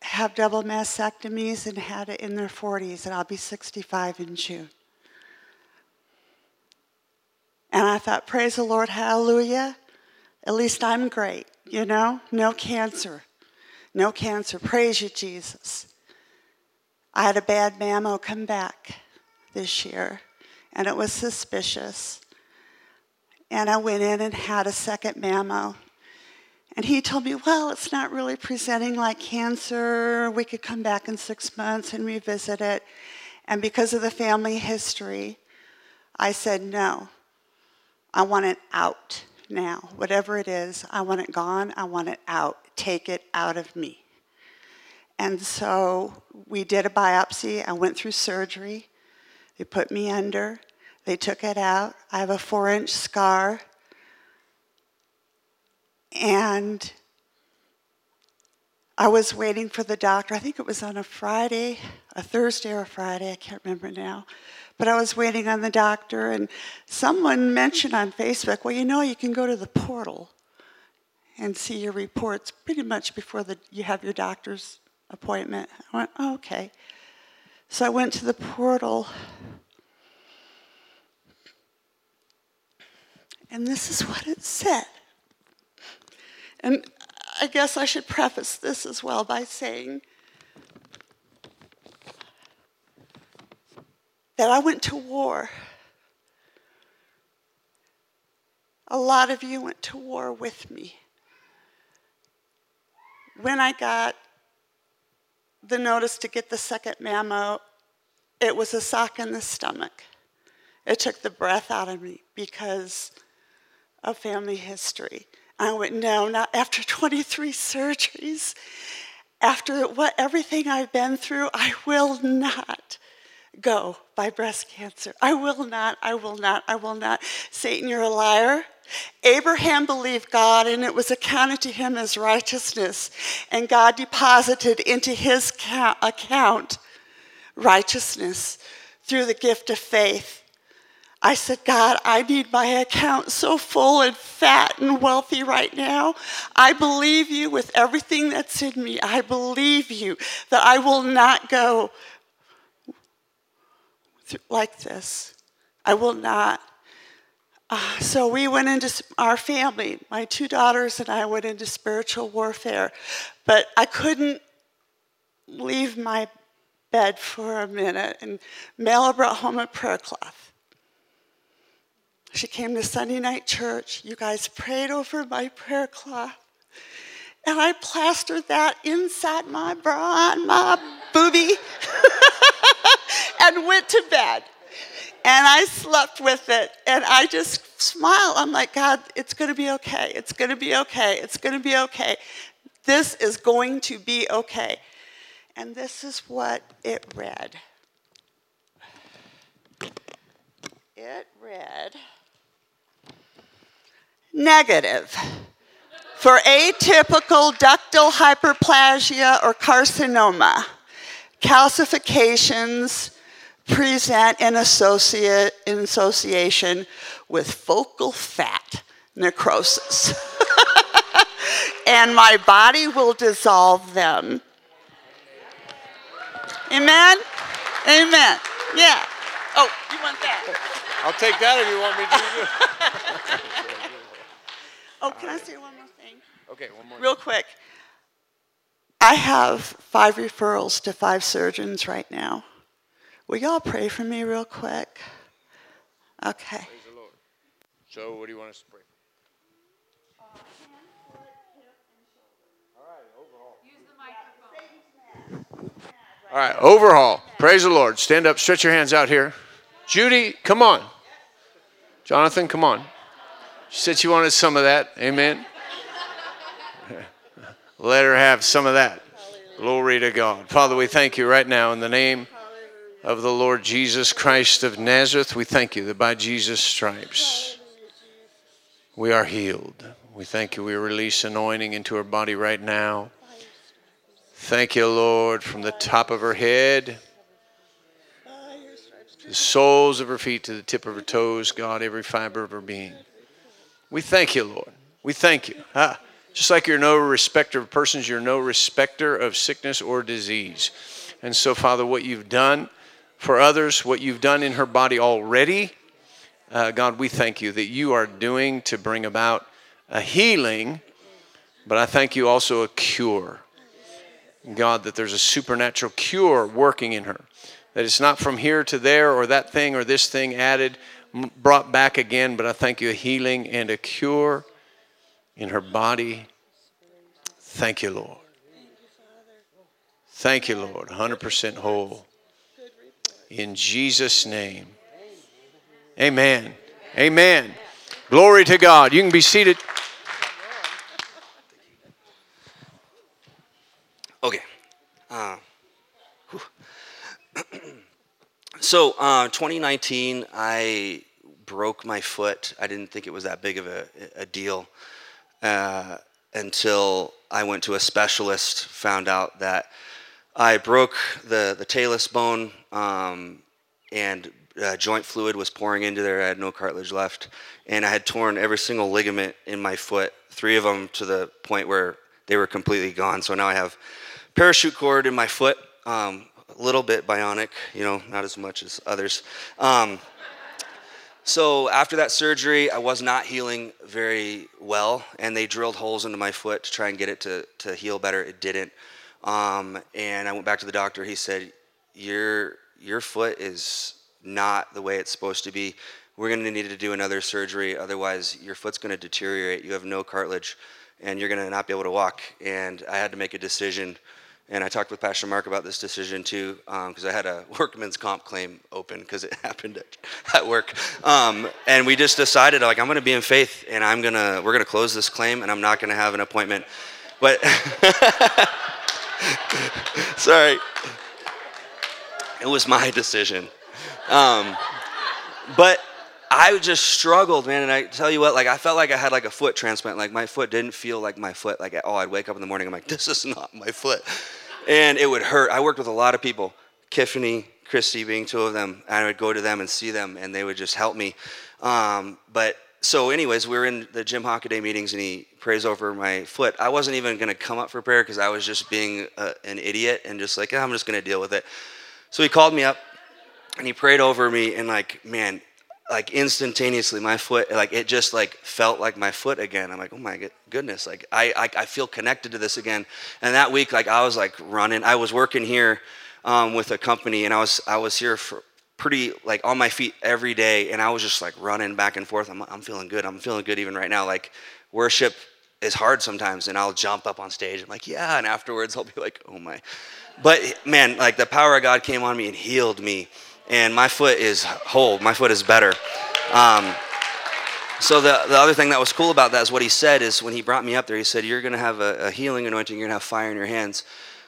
have double mastectomies and had it in their 40s, and I'll be 65 in June. And I thought, praise the Lord, hallelujah. At least I'm great, you know? No cancer. No cancer. Praise you, Jesus. I had a bad mammo come back this year, and it was suspicious. And I went in and had a second mammo. And he told me, well, it's not really presenting like cancer. We could come back in six months and revisit it. And because of the family history, I said, no, I want it out now. Whatever it is, I want it gone. I want it out. Take it out of me. And so we did a biopsy. I went through surgery. They put me under. They took it out. I have a four inch scar. And I was waiting for the doctor. I think it was on a Friday, a Thursday or a Friday, I can't remember now. But I was waiting on the doctor, and someone mentioned on Facebook, well, you know, you can go to the portal and see your reports pretty much before the, you have your doctor's appointment. I went, oh, okay. So I went to the portal. And this is what it said. And I guess I should preface this as well by saying that I went to war. A lot of you went to war with me. When I got the notice to get the second mammo, it was a sock in the stomach. It took the breath out of me because of family history. I went, no, not uh, after 23 surgeries. After what everything I've been through, I will not go by breast cancer. I will not, I will not, I will not. Satan, you're a liar. Abraham believed God, and it was accounted to him as righteousness. And God deposited into his account righteousness through the gift of faith. I said, God, I need my account so full and fat and wealthy right now. I believe you with everything that's in me. I believe you that I will not go like this. I will not. Uh, so we went into our family, my two daughters and I went into spiritual warfare. But I couldn't leave my bed for a minute. And Mela brought home a prayer cloth. She came to Sunday night church. You guys prayed over my prayer cloth. And I plastered that inside my bra and my booby and went to bed. And I slept with it. And I just smiled. I'm like, God, it's going to be okay. It's going to be okay. It's going to be okay. This is going to be okay. And this is what it read. It read negative for atypical ductal hyperplasia or carcinoma. Calcifications present in, associate, in association with focal fat necrosis. and my body will dissolve them. Amen? Amen. Yeah. Oh, you want that? I'll take that if you want me to. Oh, can I say one more thing? Okay, one more. Real quick. I have five referrals to five surgeons right now. Will y'all pray for me real quick? Okay. Praise the Lord. So, what do you want us to pray All right, overhaul. Praise the Lord. Stand up, stretch your hands out here. Judy, come on. Jonathan, come on. She said she wanted some of that. Amen. Let her have some of that. Glory to God. Father, we thank you right now in the name of the Lord Jesus Christ of Nazareth. We thank you that by Jesus' stripes we are healed. We thank you. We release anointing into her body right now. Thank you, Lord, from the top of her head, to the soles of her feet to the tip of her toes, God, every fiber of her being. We thank you, Lord. We thank you. Ah, just like you're no respecter of persons, you're no respecter of sickness or disease. And so, Father, what you've done for others, what you've done in her body already, uh, God, we thank you that you are doing to bring about a healing, but I thank you also a cure. God, that there's a supernatural cure working in her. That it's not from here to there or that thing or this thing added, brought back again, but I thank you a healing and a cure in her body. Thank you, Lord. Thank you, Lord. 100% whole. In Jesus' name. Amen. Amen. Glory to God. You can be seated. Okay. Uh, so, uh, 2019, I broke my foot. I didn't think it was that big of a, a deal uh, until I went to a specialist, found out that I broke the, the talus bone um, and uh, joint fluid was pouring into there. I had no cartilage left. And I had torn every single ligament in my foot, three of them to the point where they were completely gone. So now I have parachute cord in my foot, um, a little bit bionic, you know, not as much as others. Um, so after that surgery, I was not healing very well, and they drilled holes into my foot to try and get it to, to heal better. It didn't. Um, and I went back to the doctor. He said, Your, your foot is not the way it's supposed to be. We're going to need to do another surgery. Otherwise, your foot's going to deteriorate. You have no cartilage, and you're going to not be able to walk. And I had to make a decision. And I talked with Pastor Mark about this decision too, because um, I had a workman's comp claim open because it happened at, at work. Um, and we just decided, like, I'm going to be in faith, and I'm gonna, we're going to close this claim, and I'm not going to have an appointment. But sorry, it was my decision. Um, but I just struggled, man. And I tell you what, like I felt like I had like a foot transplant. Like my foot didn't feel like my foot. Like oh, I'd wake up in the morning, I'm like, this is not my foot, and it would hurt. I worked with a lot of people, Tiffany, Christy being two of them. I would go to them and see them, and they would just help me. Um, but so, anyways, we were in the Jim Hockaday meetings, and he prays over my foot. I wasn't even going to come up for prayer because I was just being a, an idiot and just like, I'm just going to deal with it. So he called me up and he prayed over me and like man like instantaneously my foot like it just like felt like my foot again. I'm like oh my goodness like I, I, I feel connected to this again. And that week like i was like running. I was working here um, with a company and i was i was here for pretty like on my feet every day and i was just like running back and forth. I'm, I'm feeling good. I'm feeling good even right now. Like worship is hard sometimes and i'll jump up on stage i'm like yeah and afterwards i'll be like oh my. But man like the power of god came on me and healed me and my foot is whole. My foot is better. Um, so the, the other thing that was cool about that is what he said is when he brought me up there, he said, you're going to have a, a healing anointing. You're going to have fire in your hands.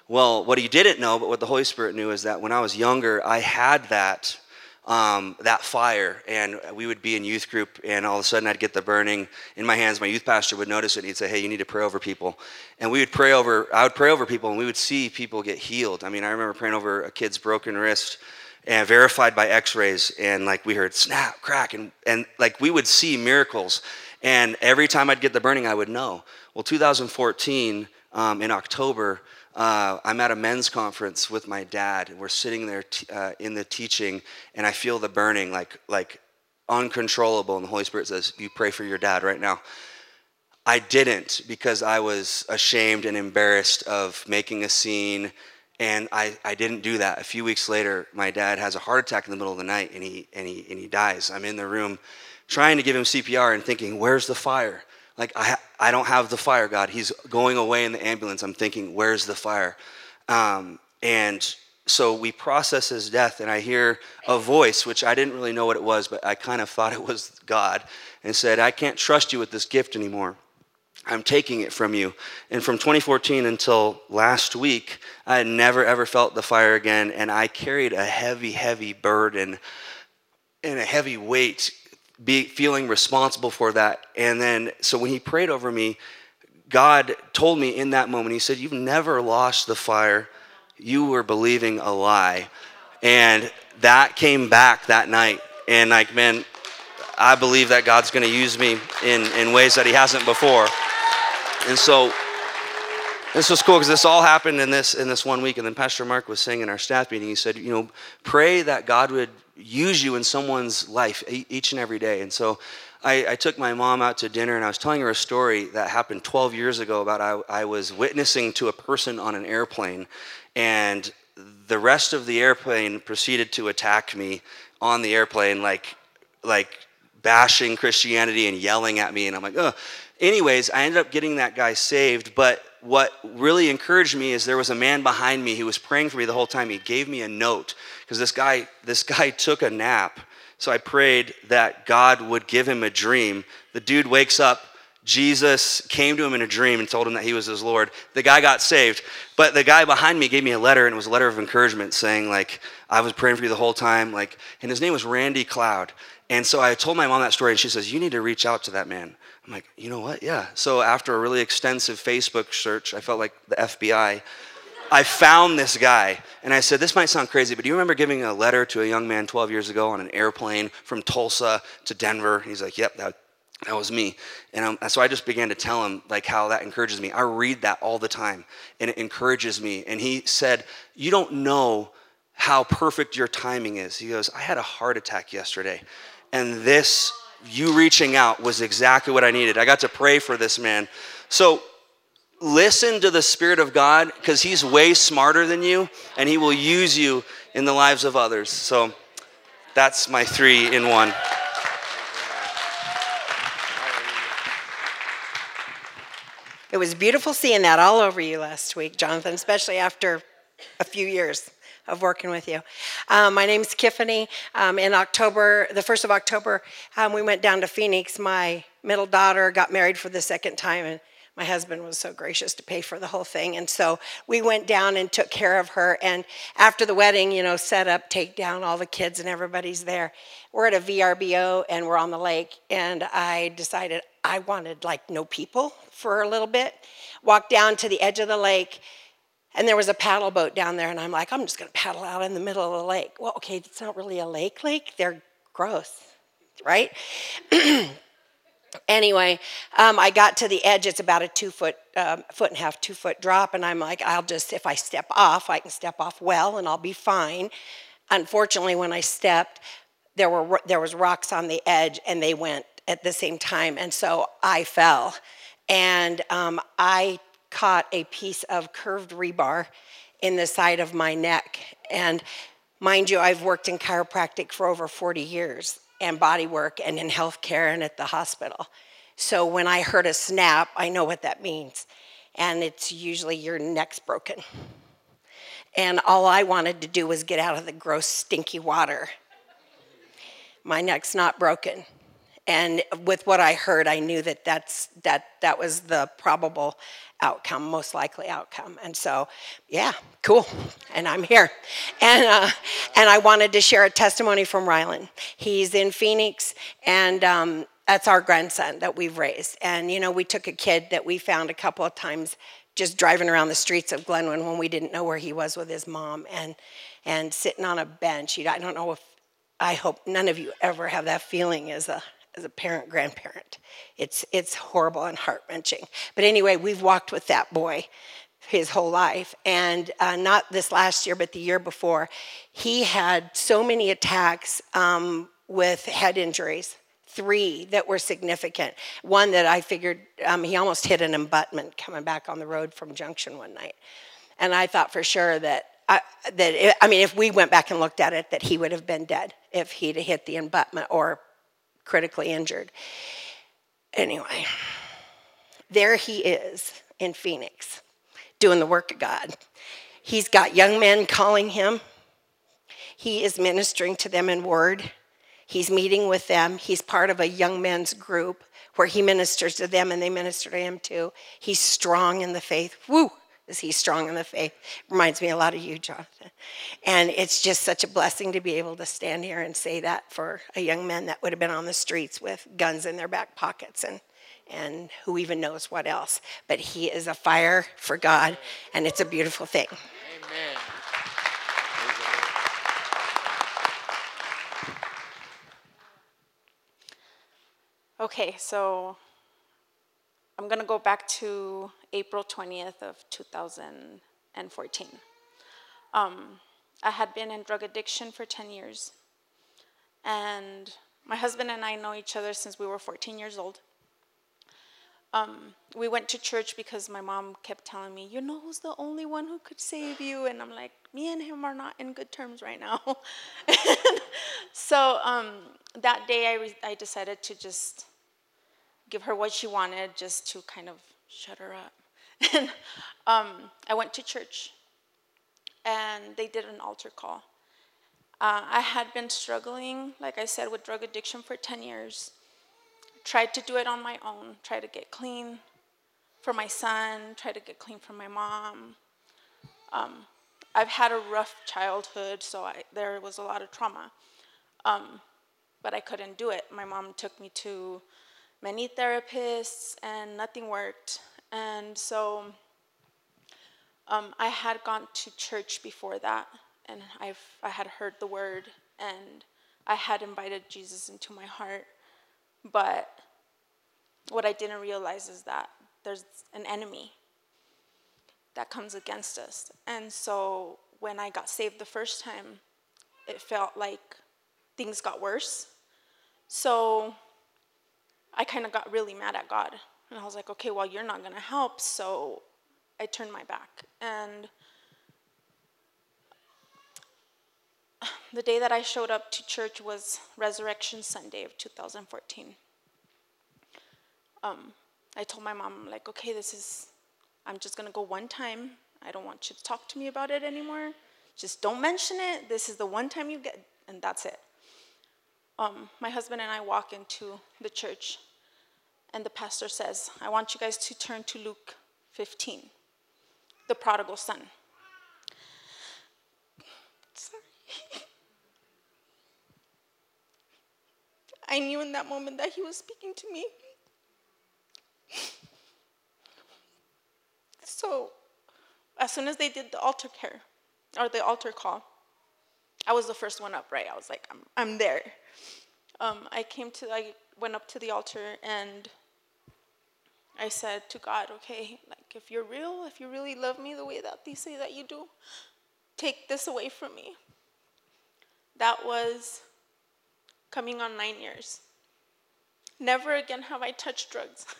Well, what he didn't know, but what the Holy Spirit knew is that when I was younger, I had that, um, that fire. And we would be in youth group, and all of a sudden I'd get the burning in my hands. My youth pastor would notice it, and he'd say, hey, you need to pray over people. And we would pray over, I would pray over people, and we would see people get healed. I mean, I remember praying over a kid's broken wrist and verified by x-rays and like we heard snap crack and, and like we would see miracles. And every time i'd get the burning i would know. Well 2014 um, in october uh, i'm at a men's conference with my dad and we're sitting there t- uh, in the teaching and i feel the burning like like uncontrollable and the holy spirit says you pray for your dad right now. I didn't because i was ashamed and embarrassed of making a scene and I, I didn't do that. A few weeks later, my dad has a heart attack in the middle of the night and he, and he, and he dies. I'm in the room trying to give him CPR and thinking, where's the fire? Like, I, I don't have the fire, God. He's going away in the ambulance. I'm thinking, where's the fire? Um, and so we process his death, and I hear a voice, which I didn't really know what it was, but I kind of thought it was God, and said, I can't trust you with this gift anymore. I'm taking it from you. And from 2014 until last week, I had never ever felt the fire again, and I carried a heavy, heavy burden and a heavy weight, be, feeling responsible for that. And then, so when he prayed over me, God told me in that moment, He said, You've never lost the fire. You were believing a lie. And that came back that night. And, like, man, I believe that God's going to use me in, in ways that He hasn't before. And so this was cool because this all happened in this in this one week. And then Pastor Mark was saying in our staff meeting, he said, you know, pray that God would use you in someone's life each and every day. And so I, I, took my mom out to dinner and I was telling her a story that happened 12 years ago about I, I was witnessing to a person on an airplane and the rest of the airplane proceeded to attack me on the airplane, like, like bashing Christianity and yelling at me. And I'm like, oh. Anyways, I ended up getting that guy saved. But what really encouraged me is there was a man behind me who was praying for me the whole time. He gave me a note because this guy, this guy took a nap. So I prayed that God would give him a dream. The dude wakes up Jesus came to him in a dream and told him that he was his Lord. The guy got saved. But the guy behind me gave me a letter, and it was a letter of encouragement saying, like, I was praying for you the whole time. Like, and his name was Randy Cloud. And so I told my mom that story, and she says, You need to reach out to that man. I'm like, You know what? Yeah. So after a really extensive Facebook search, I felt like the FBI. I found this guy and I said, This might sound crazy, but do you remember giving a letter to a young man 12 years ago on an airplane from Tulsa to Denver? He's like, Yep, that, that was me. And um, so I just began to tell him like how that encourages me. I read that all the time and it encourages me. And he said, You don't know how perfect your timing is. He goes, I had a heart attack yesterday. And this, you reaching out, was exactly what I needed. I got to pray for this man. So listen to the Spirit of God because he's way smarter than you and he will use you in the lives of others. So that's my three in one. It was beautiful seeing that all over you last week, Jonathan, especially after a few years of working with you. Um, my name's Tiffany. Um, in October, the 1st of October, um, we went down to Phoenix. My middle daughter got married for the second time, and my husband was so gracious to pay for the whole thing. And so we went down and took care of her. And after the wedding, you know, set up, take down all the kids, and everybody's there. We're at a VRBO and we're on the lake. And I decided I wanted like no people for a little bit. Walked down to the edge of the lake, and there was a paddle boat down there, and I'm like, I'm just gonna paddle out in the middle of the lake. Well, okay, it's not really a lake lake, they're gross, right? anyway, um, I got to the edge. It's about a two foot, um, foot and a half, two foot drop, and I'm like, I'll just, if I step off, I can step off well, and I'll be fine. Unfortunately, when I stepped, there were there was rocks on the edge, and they went at the same time, and so I fell and um, I caught a piece of curved rebar in the side of my neck. And mind you, I've worked in chiropractic for over 40 years and body work and in healthcare and at the hospital. So when I heard a snap, I know what that means. And it's usually your neck's broken. And all I wanted to do was get out of the gross, stinky water. My neck's not broken and with what I heard, I knew that that's, that, that was the probable outcome, most likely outcome. And so, yeah, cool. And I'm here. And, uh, and I wanted to share a testimony from Rylan. He's in Phoenix, and um, that's our grandson that we've raised. And, you know, we took a kid that we found a couple of times just driving around the streets of Glenwood when we didn't know where he was with his mom and, and sitting on a bench. I don't know if, I hope none of you ever have that feeling as a as a parent grandparent. It's it's horrible and heart wrenching. But anyway, we've walked with that boy his whole life, and uh, not this last year, but the year before, he had so many attacks um, with head injuries. Three that were significant. One that I figured um, he almost hit an abutment coming back on the road from Junction one night, and I thought for sure that I, that it, I mean, if we went back and looked at it, that he would have been dead if he'd hit the abutment or critically injured. Anyway, there he is in Phoenix doing the work of God. He's got young men calling him. He is ministering to them in word. He's meeting with them. He's part of a young men's group where he ministers to them and they minister to him too. He's strong in the faith. Woo! Is he strong in the faith? Reminds me a lot of you, Jonathan. And it's just such a blessing to be able to stand here and say that for a young man that would have been on the streets with guns in their back pockets and and who even knows what else. But he is a fire for God, and it's a beautiful thing. Amen. Okay, so I'm going to go back to April 20th of 2014. Um, I had been in drug addiction for 10 years. And my husband and I know each other since we were 14 years old. Um, we went to church because my mom kept telling me, You know who's the only one who could save you? And I'm like, Me and him are not in good terms right now. so um, that day, I, I decided to just give her what she wanted, just to kind of shut her up. and um, I went to church, and they did an altar call. Uh, I had been struggling, like I said, with drug addiction for 10 years. Tried to do it on my own, tried to get clean for my son, tried to get clean for my mom. Um, I've had a rough childhood, so I, there was a lot of trauma. Um, but I couldn't do it. My mom took me to many therapists, and nothing worked. And so um, I had gone to church before that, and I've, I had heard the word, and I had invited Jesus into my heart. But what I didn't realize is that there's an enemy that comes against us. And so when I got saved the first time, it felt like things got worse. So I kind of got really mad at God. And I was like, okay, well, you're not going to help. So I turned my back. And the day that I showed up to church was Resurrection Sunday of 2014. Um, I told my mom, like, okay, this is, I'm just gonna go one time. I don't want you to talk to me about it anymore. Just don't mention it. This is the one time you get, and that's it. Um, my husband and I walk into the church, and the pastor says, I want you guys to turn to Luke 15, the prodigal son. Sorry. I knew in that moment that he was speaking to me. So, as soon as they did the altar care or the altar call, I was the first one up, right? I was like, I'm, I'm there. Um, I came to, I went up to the altar and I said to God, okay, like if you're real, if you really love me the way that they say that you do, take this away from me. That was coming on nine years. Never again have I touched drugs.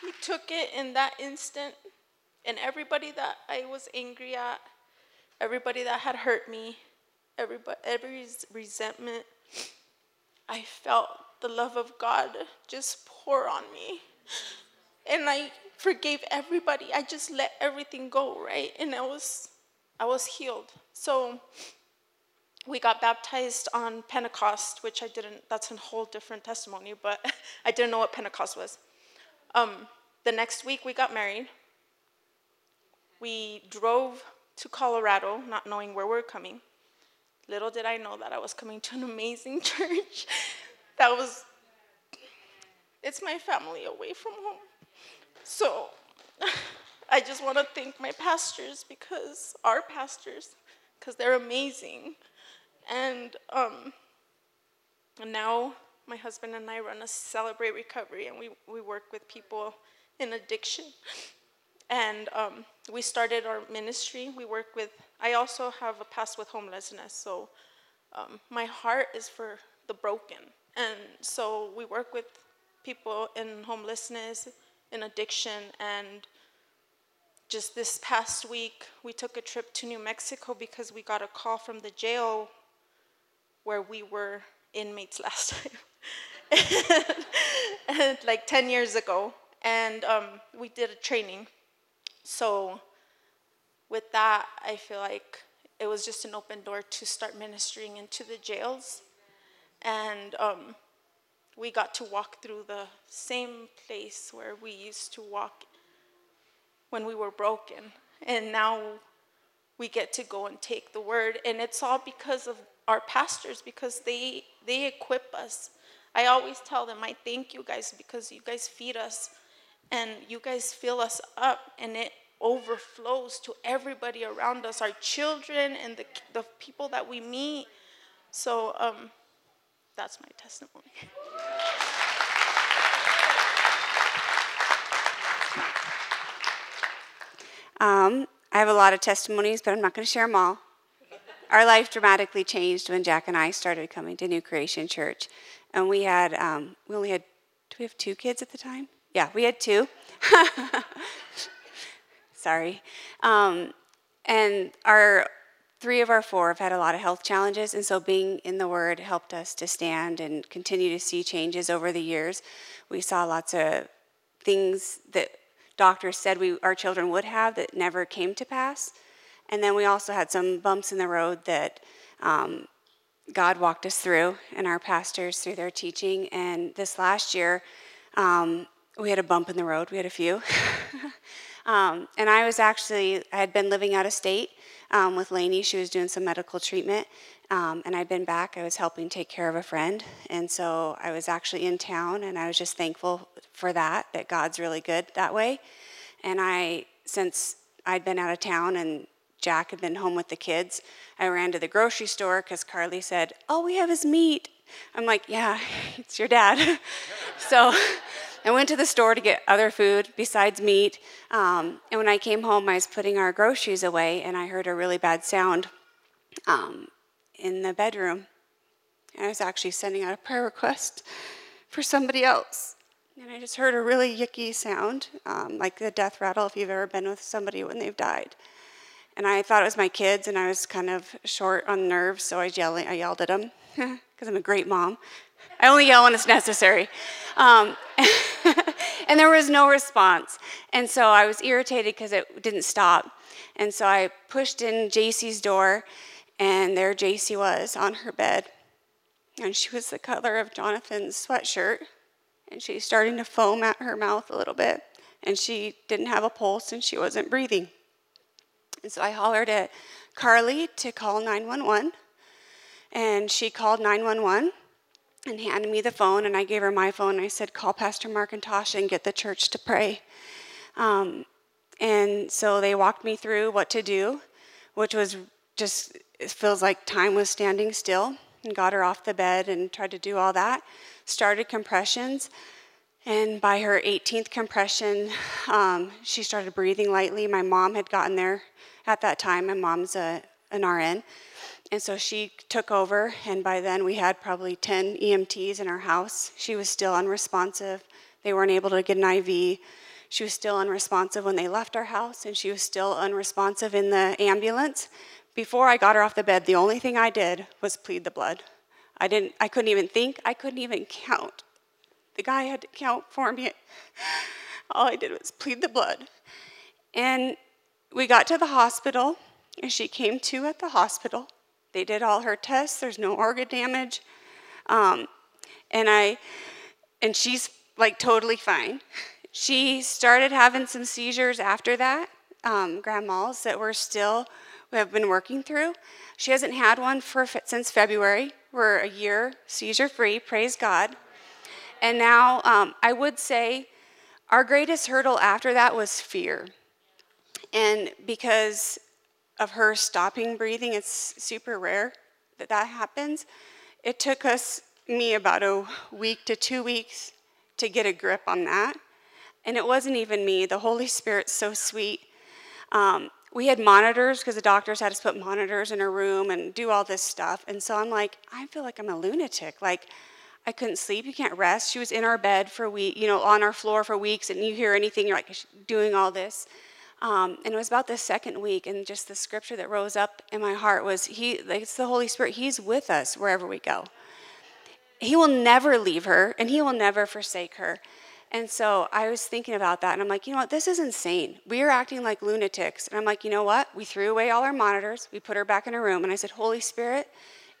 he took it in that instant, and everybody that I was angry at, everybody that had hurt me, everybody, every resentment, I felt the love of God just pour on me. And I forgave everybody. I just let everything go, right? And I was I was healed. So we got baptized on Pentecost, which I didn't, that's a whole different testimony, but I didn't know what Pentecost was. Um, the next week, we got married. We drove to Colorado, not knowing where we we're coming. Little did I know that I was coming to an amazing church that was, it's my family away from home. So I just want to thank my pastors because our pastors, because they're amazing. And, um, and now my husband and I run a Celebrate Recovery, and we, we work with people in addiction. And um, we started our ministry. We work with, I also have a past with homelessness, so um, my heart is for the broken. And so we work with people in homelessness, in addiction, and just this past week, we took a trip to New Mexico because we got a call from the jail where we were inmates last time, and, like 10 years ago. And um, we did a training. So, with that, I feel like it was just an open door to start ministering into the jails. And um, we got to walk through the same place where we used to walk when we were broken. And now we get to go and take the word. And it's all because of our pastors, because they, they equip us. I always tell them, I thank you guys because you guys feed us and you guys fill us up, and it overflows to everybody around us, our children and the, the people that we meet. So um, that's my testimony. Um, I have a lot of testimonies, but I'm not going to share them all. Our life dramatically changed when Jack and I started coming to New Creation Church, and we had um, we only had do we have two kids at the time? Yeah, we had two. Sorry, um, and our three of our four have had a lot of health challenges, and so being in the Word helped us to stand and continue to see changes over the years. We saw lots of things that doctors said we, our children would have that never came to pass. And then we also had some bumps in the road that um, God walked us through and our pastors through their teaching. And this last year, um, we had a bump in the road. We had a few. um, and I was actually, I had been living out of state um, with Lainey. She was doing some medical treatment. Um, and I'd been back. I was helping take care of a friend. And so I was actually in town, and I was just thankful for that, that God's really good that way. And I, since I'd been out of town and Jack had been home with the kids, I ran to the grocery store because Carly said, All we have is meat. I'm like, Yeah, it's your dad. so I went to the store to get other food besides meat. Um, and when I came home, I was putting our groceries away, and I heard a really bad sound. Um, in the bedroom. And I was actually sending out a prayer request for somebody else. And I just heard a really yucky sound, um, like the death rattle if you've ever been with somebody when they've died. And I thought it was my kids, and I was kind of short on nerves, so I, yelling, I yelled at them because I'm a great mom. I only yell when it's necessary. Um, and there was no response. And so I was irritated because it didn't stop. And so I pushed in JC's door and there JC was on her bed. And she was the color of Jonathan's sweatshirt. And she's starting to foam at her mouth a little bit. And she didn't have a pulse and she wasn't breathing. And so I hollered at Carly to call 911. And she called 911 and handed me the phone. And I gave her my phone. I said, Call Pastor Tasha and get the church to pray. Um, and so they walked me through what to do, which was just it feels like time was standing still and got her off the bed and tried to do all that. Started compressions. And by her 18th compression, um, she started breathing lightly. My mom had gotten there at that time. My mom's a, an RN. And so she took over, and by then we had probably 10 EMTs in our house. She was still unresponsive. They weren't able to get an IV. She was still unresponsive when they left our house, and she was still unresponsive in the ambulance. Before I got her off the bed, the only thing I did was plead the blood. I didn't I couldn't even think, I couldn't even count. The guy had to count for me. All I did was plead the blood. And we got to the hospital, and she came to at the hospital. They did all her tests. There's no organ damage, um, and I, and she's like totally fine. She started having some seizures after that, um, grand mals that were still we have been working through. She hasn't had one for since February. We're a year seizure free, praise God. And now um, I would say our greatest hurdle after that was fear. And because of her stopping breathing, it's super rare that that happens. It took us, me, about a week to two weeks to get a grip on that. And it wasn't even me. The Holy Spirit's so sweet. Um, we had monitors because the doctors had us put monitors in her room and do all this stuff. And so I'm like, I feel like I'm a lunatic. Like, I couldn't sleep. You can't rest. She was in our bed for a week, you know, on our floor for weeks, and you hear anything, you're like doing all this. Um, and it was about the second week, and just the scripture that rose up in my heart was, "He, like, it's the Holy Spirit. He's with us wherever we go. He will never leave her, and He will never forsake her." And so I was thinking about that, and I'm like, you know what? This is insane. We are acting like lunatics. And I'm like, you know what? We threw away all our monitors, we put her back in her room, and I said, Holy Spirit,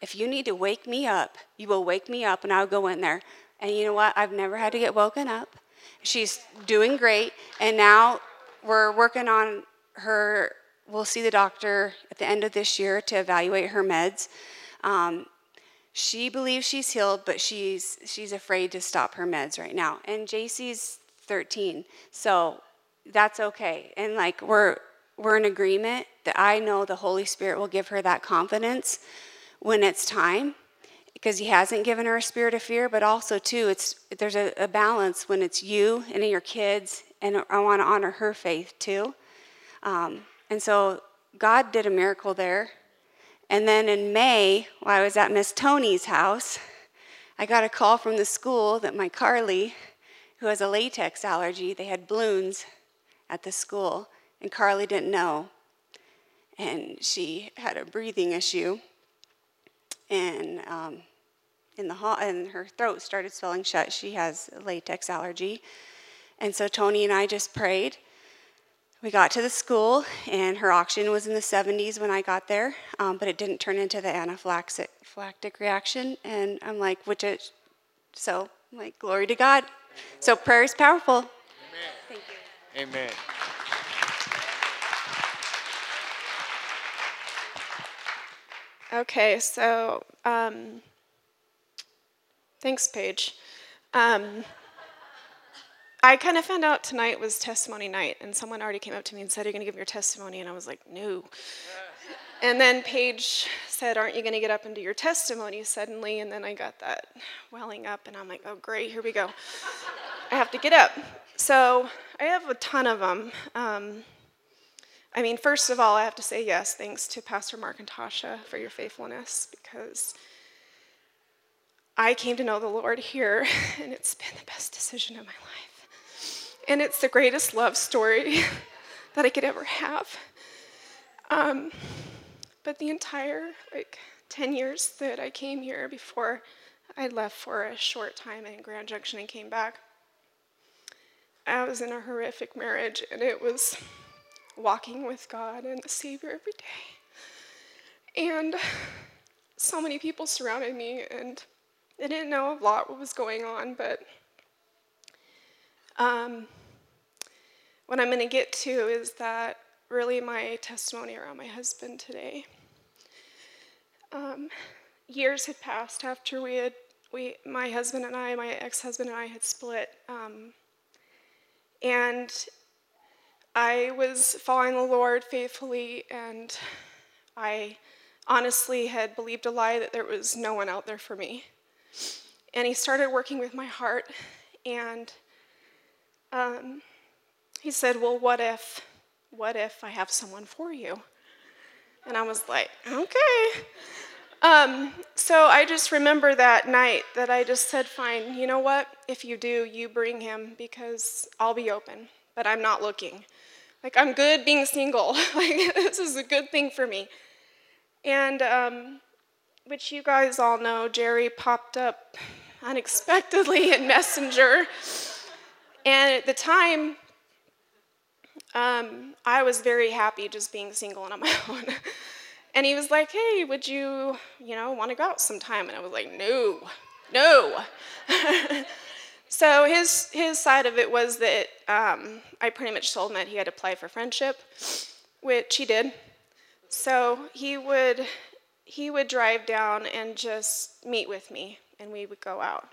if you need to wake me up, you will wake me up, and I'll go in there. And you know what? I've never had to get woken up. She's doing great, and now we're working on her. We'll see the doctor at the end of this year to evaluate her meds. Um, she believes she's healed, but she's she's afraid to stop her meds right now. And JC's 13, so that's okay. And like we're we're in agreement that I know the Holy Spirit will give her that confidence when it's time, because He hasn't given her a spirit of fear. But also too, it's there's a, a balance when it's you and your kids, and I want to honor her faith too. Um, And so God did a miracle there. And then in May, while I was at Miss Tony's house, I got a call from the school that my Carly, who has a latex allergy, they had balloons at the school, and Carly didn't know. And she had a breathing issue, and um, in the hall, and her throat started swelling shut. She has a latex allergy, and so Tony and I just prayed. We got to the school, and her oxygen was in the 70s when I got there, um, but it didn't turn into the anaphylactic reaction. And I'm like, which it, so I'm like, glory to God. So prayer is powerful. Amen. Thank you. Amen. Okay, so um, thanks, Paige. Um, I kind of found out tonight was testimony night, and someone already came up to me and said, Are you going to give your testimony? And I was like, No. And then Paige said, Aren't you going to get up and do your testimony suddenly? And then I got that welling up, and I'm like, Oh, great, here we go. I have to get up. So I have a ton of them. Um, I mean, first of all, I have to say yes, thanks to Pastor Mark and Tasha for your faithfulness because I came to know the Lord here, and it's been the best decision of my life. And it's the greatest love story that I could ever have. Um, but the entire, like, 10 years that I came here before I left for a short time in Grand Junction and came back, I was in a horrific marriage, and it was walking with God and the Savior every day. And so many people surrounded me, and I didn't know a lot what was going on, but um, what I'm going to get to is that really my testimony around my husband today. Um, years had passed after we had, we, my husband and I, my ex-husband and I had split, um, and I was following the Lord faithfully, and I honestly had believed a lie that there was no one out there for me. And He started working with my heart, and um, he said, Well, what if, what if I have someone for you? And I was like, Okay. Um, so I just remember that night that I just said, Fine, you know what? If you do, you bring him because I'll be open, but I'm not looking. Like, I'm good being single. like, this is a good thing for me. And, um, which you guys all know, Jerry popped up unexpectedly in Messenger. And at the time, um, I was very happy just being single and on my own. and he was like, hey, would you, you know, want to go out sometime? And I was like, no, no. so his, his side of it was that um, I pretty much told him that he had to apply for friendship, which he did. So he would, he would drive down and just meet with me, and we would go out.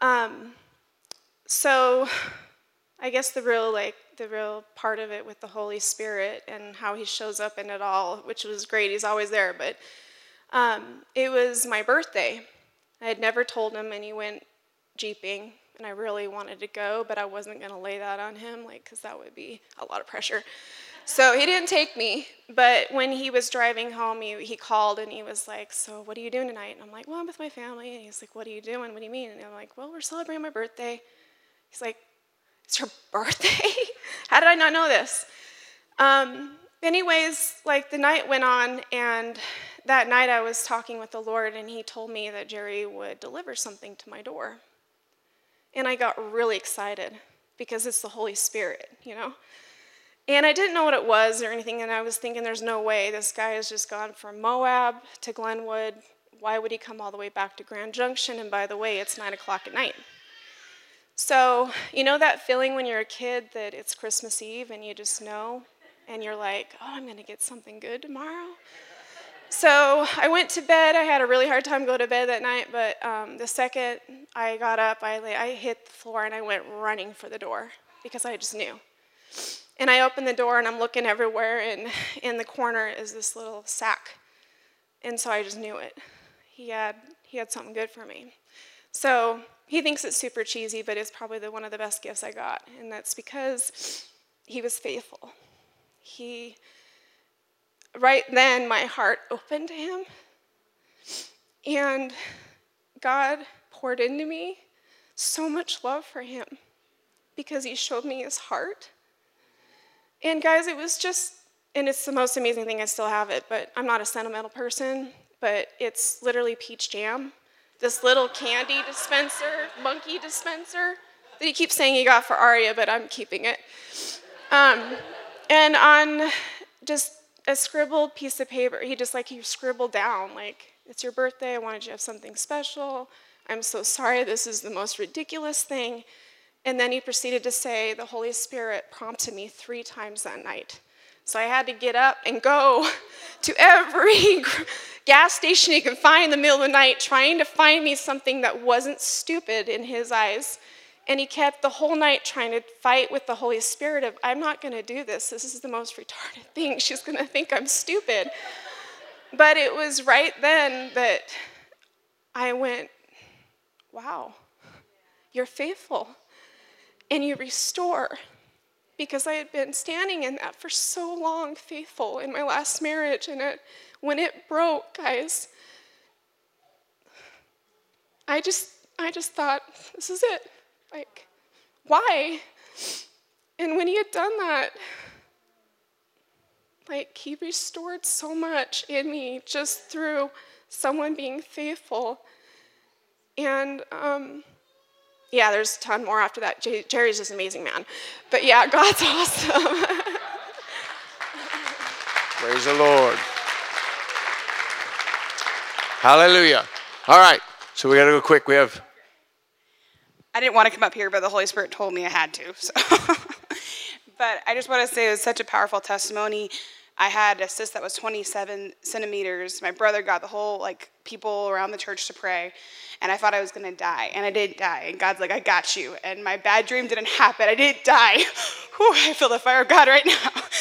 Um, so I guess the real like the real part of it with the Holy Spirit and how He shows up in it all, which was great. He's always there, but um, it was my birthday. I had never told him, and he went jeeping, and I really wanted to go, but I wasn't going to lay that on him, like, because that would be a lot of pressure. So he didn't take me, but when he was driving home, he, he called and he was like, So, what are you doing tonight? And I'm like, Well, I'm with my family. And he's like, What are you doing? What do you mean? And I'm like, Well, we're celebrating my birthday. He's like, It's her birthday? How did I not know this? Um, anyways, like the night went on, and that night I was talking with the Lord, and He told me that Jerry would deliver something to my door. And I got really excited because it's the Holy Spirit, you know? And I didn't know what it was or anything, and I was thinking, there's no way. This guy has just gone from Moab to Glenwood. Why would he come all the way back to Grand Junction? And by the way, it's 9 o'clock at night. So, you know that feeling when you're a kid that it's Christmas Eve and you just know, and you're like, oh, I'm going to get something good tomorrow? So I went to bed. I had a really hard time going to bed that night, but um, the second I got up, I, I hit the floor and I went running for the door because I just knew. And I open the door and I'm looking everywhere, and in the corner is this little sack. And so I just knew it. He had, he had something good for me. So he thinks it's super cheesy, but it's probably the, one of the best gifts I got. And that's because he was faithful. he, right then, my heart opened to him. And God poured into me so much love for him because he showed me his heart. And guys, it was just, and it's the most amazing thing, I still have it, but I'm not a sentimental person, but it's literally peach jam. This little candy dispenser, monkey dispenser that he keeps saying he got for Aria, but I'm keeping it. Um, and on just a scribbled piece of paper, he just like, he scribbled down, like, it's your birthday, I wanted you to have something special. I'm so sorry, this is the most ridiculous thing. And then he proceeded to say, The Holy Spirit prompted me three times that night. So I had to get up and go to every gas station he could find in the middle of the night, trying to find me something that wasn't stupid in his eyes. And he kept the whole night trying to fight with the Holy Spirit of, I'm not going to do this. This is the most retarded thing. She's going to think I'm stupid. But it was right then that I went, wow, you're faithful and you restore. Because I had been standing in that for so long, faithful in my last marriage. And it, when it broke, guys, I just, I just thought, this is it. Like, why? And when he had done that, like, he restored so much in me just through someone being faithful. And, um, yeah, there's a ton more after that. Jerry's just an amazing man. But yeah, God's awesome. Praise the Lord. Hallelujah. All right, so we got to go quick. We have. I didn't want to come up here, but the Holy Spirit told me I had to. So. but I just want to say it was such a powerful testimony. I had a cyst that was 27 centimeters. My brother got the whole like people around the church to pray, and I thought I was gonna die, and I didn't die. And God's like, I got you. And my bad dream didn't happen. I didn't die. Whew, I feel the fire of God right now.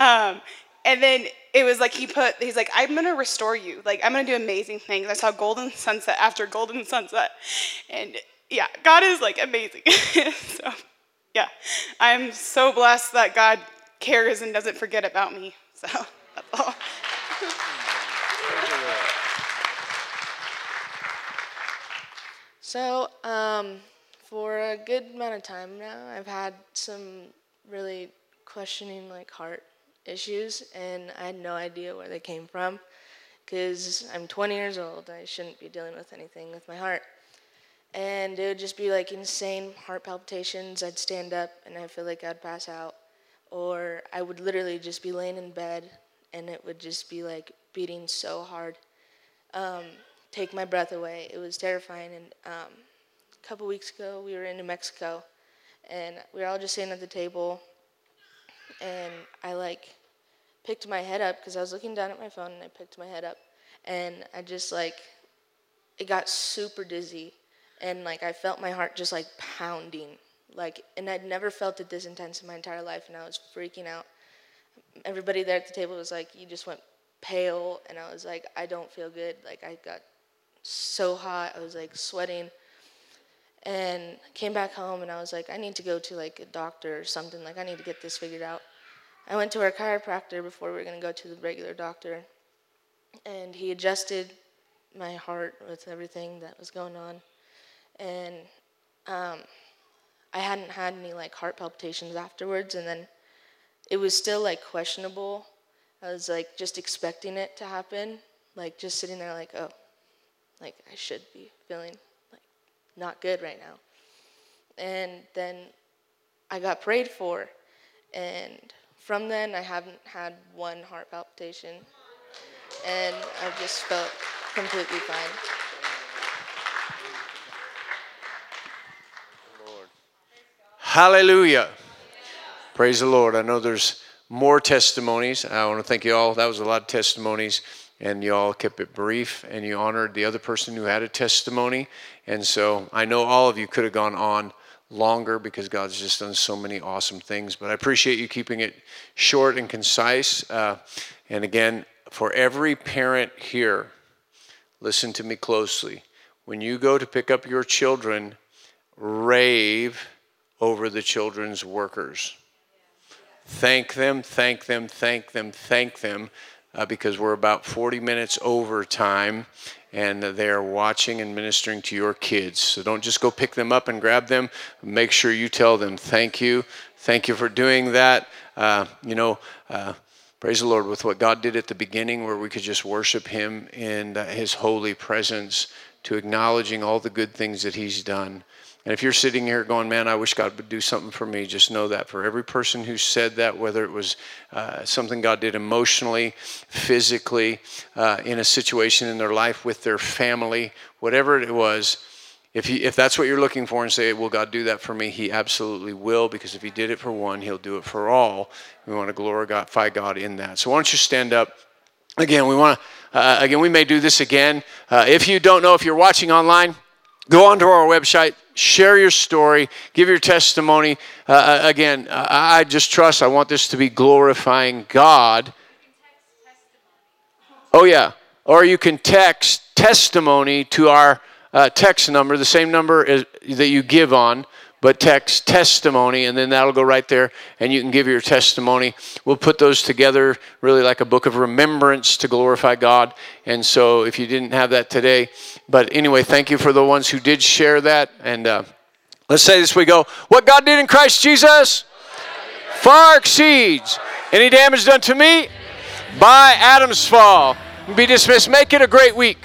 Um, and then it was like he put, he's like, I'm gonna restore you. Like I'm gonna do amazing things. I saw golden sunset after golden sunset, and yeah, God is like amazing. so yeah, I'm so blessed that God cares and doesn't forget about me. So that's all. So, um, for a good amount of time now, I've had some really questioning like heart issues, and I had no idea where they came from because I'm 20 years old. I shouldn't be dealing with anything with my heart. And it would just be like insane heart palpitations. I'd stand up and I feel like I'd pass out. Or I would literally just be laying in bed and it would just be like beating so hard. Um, take my breath away. It was terrifying. And um, a couple weeks ago, we were in New Mexico, and we were all just sitting at the table, and I like picked my head up because I was looking down at my phone, and I picked my head up, and I just like it got super dizzy, and like I felt my heart just like pounding, like, and I'd never felt it this intense in my entire life, and I was freaking out. Everybody there at the table was like, "You just went pale," and I was like, "I don't feel good." Like I got so hot. I was like sweating. And came back home and I was like, I need to go to like a doctor or something. Like I need to get this figured out. I went to our chiropractor before we were gonna go to the regular doctor, and he adjusted my heart with everything that was going on, and um, I hadn't had any like heart palpitations afterwards, and then it was still like questionable. I was like just expecting it to happen, like just sitting there like, oh, like I should be feeling like not good right now. And then I got prayed for, and from then I haven't had one heart palpitation, and I've just felt completely fine. Hallelujah. Praise the Lord. I know there's more testimonies. I want to thank you all. That was a lot of testimonies and you all kept it brief and you honored the other person who had a testimony. And so I know all of you could have gone on longer because God's just done so many awesome things. But I appreciate you keeping it short and concise. Uh, and again, for every parent here, listen to me closely. When you go to pick up your children, rave over the children's workers. thank them, thank them, thank them, thank them, uh, because we're about 40 minutes over time and they are watching and ministering to your kids. So don't just go pick them up and grab them. Make sure you tell them, thank you. Thank you for doing that. Uh, you know, uh, praise the Lord with what God did at the beginning, where we could just worship Him in uh, His holy presence, to acknowledging all the good things that He's done. And if you're sitting here going, man, I wish God would do something for me, just know that for every person who said that, whether it was uh, something God did emotionally, physically, uh, in a situation in their life with their family, whatever it was, if, he, if that's what you're looking for and say, will God do that for me? He absolutely will, because if He did it for one, He'll do it for all. We want to glorify God in that. So why don't you stand up? Again, we want to, uh, again, we may do this again. Uh, if you don't know, if you're watching online, go onto our website, share your story, give your testimony. Uh, uh again, I just trust, I want this to be glorifying God. Oh, yeah. Or you can text testimony to our uh, text number, the same number that you give on, but text testimony, and then that'll go right there, and you can give your testimony. We'll put those together really like a book of remembrance to glorify God. And so if you didn't have that today, but anyway, thank you for the ones who did share that. And uh, let's say this we go, what God did in Christ Jesus far exceeds any damage done to me by Adam's fall. Be dismissed. Make it a great week.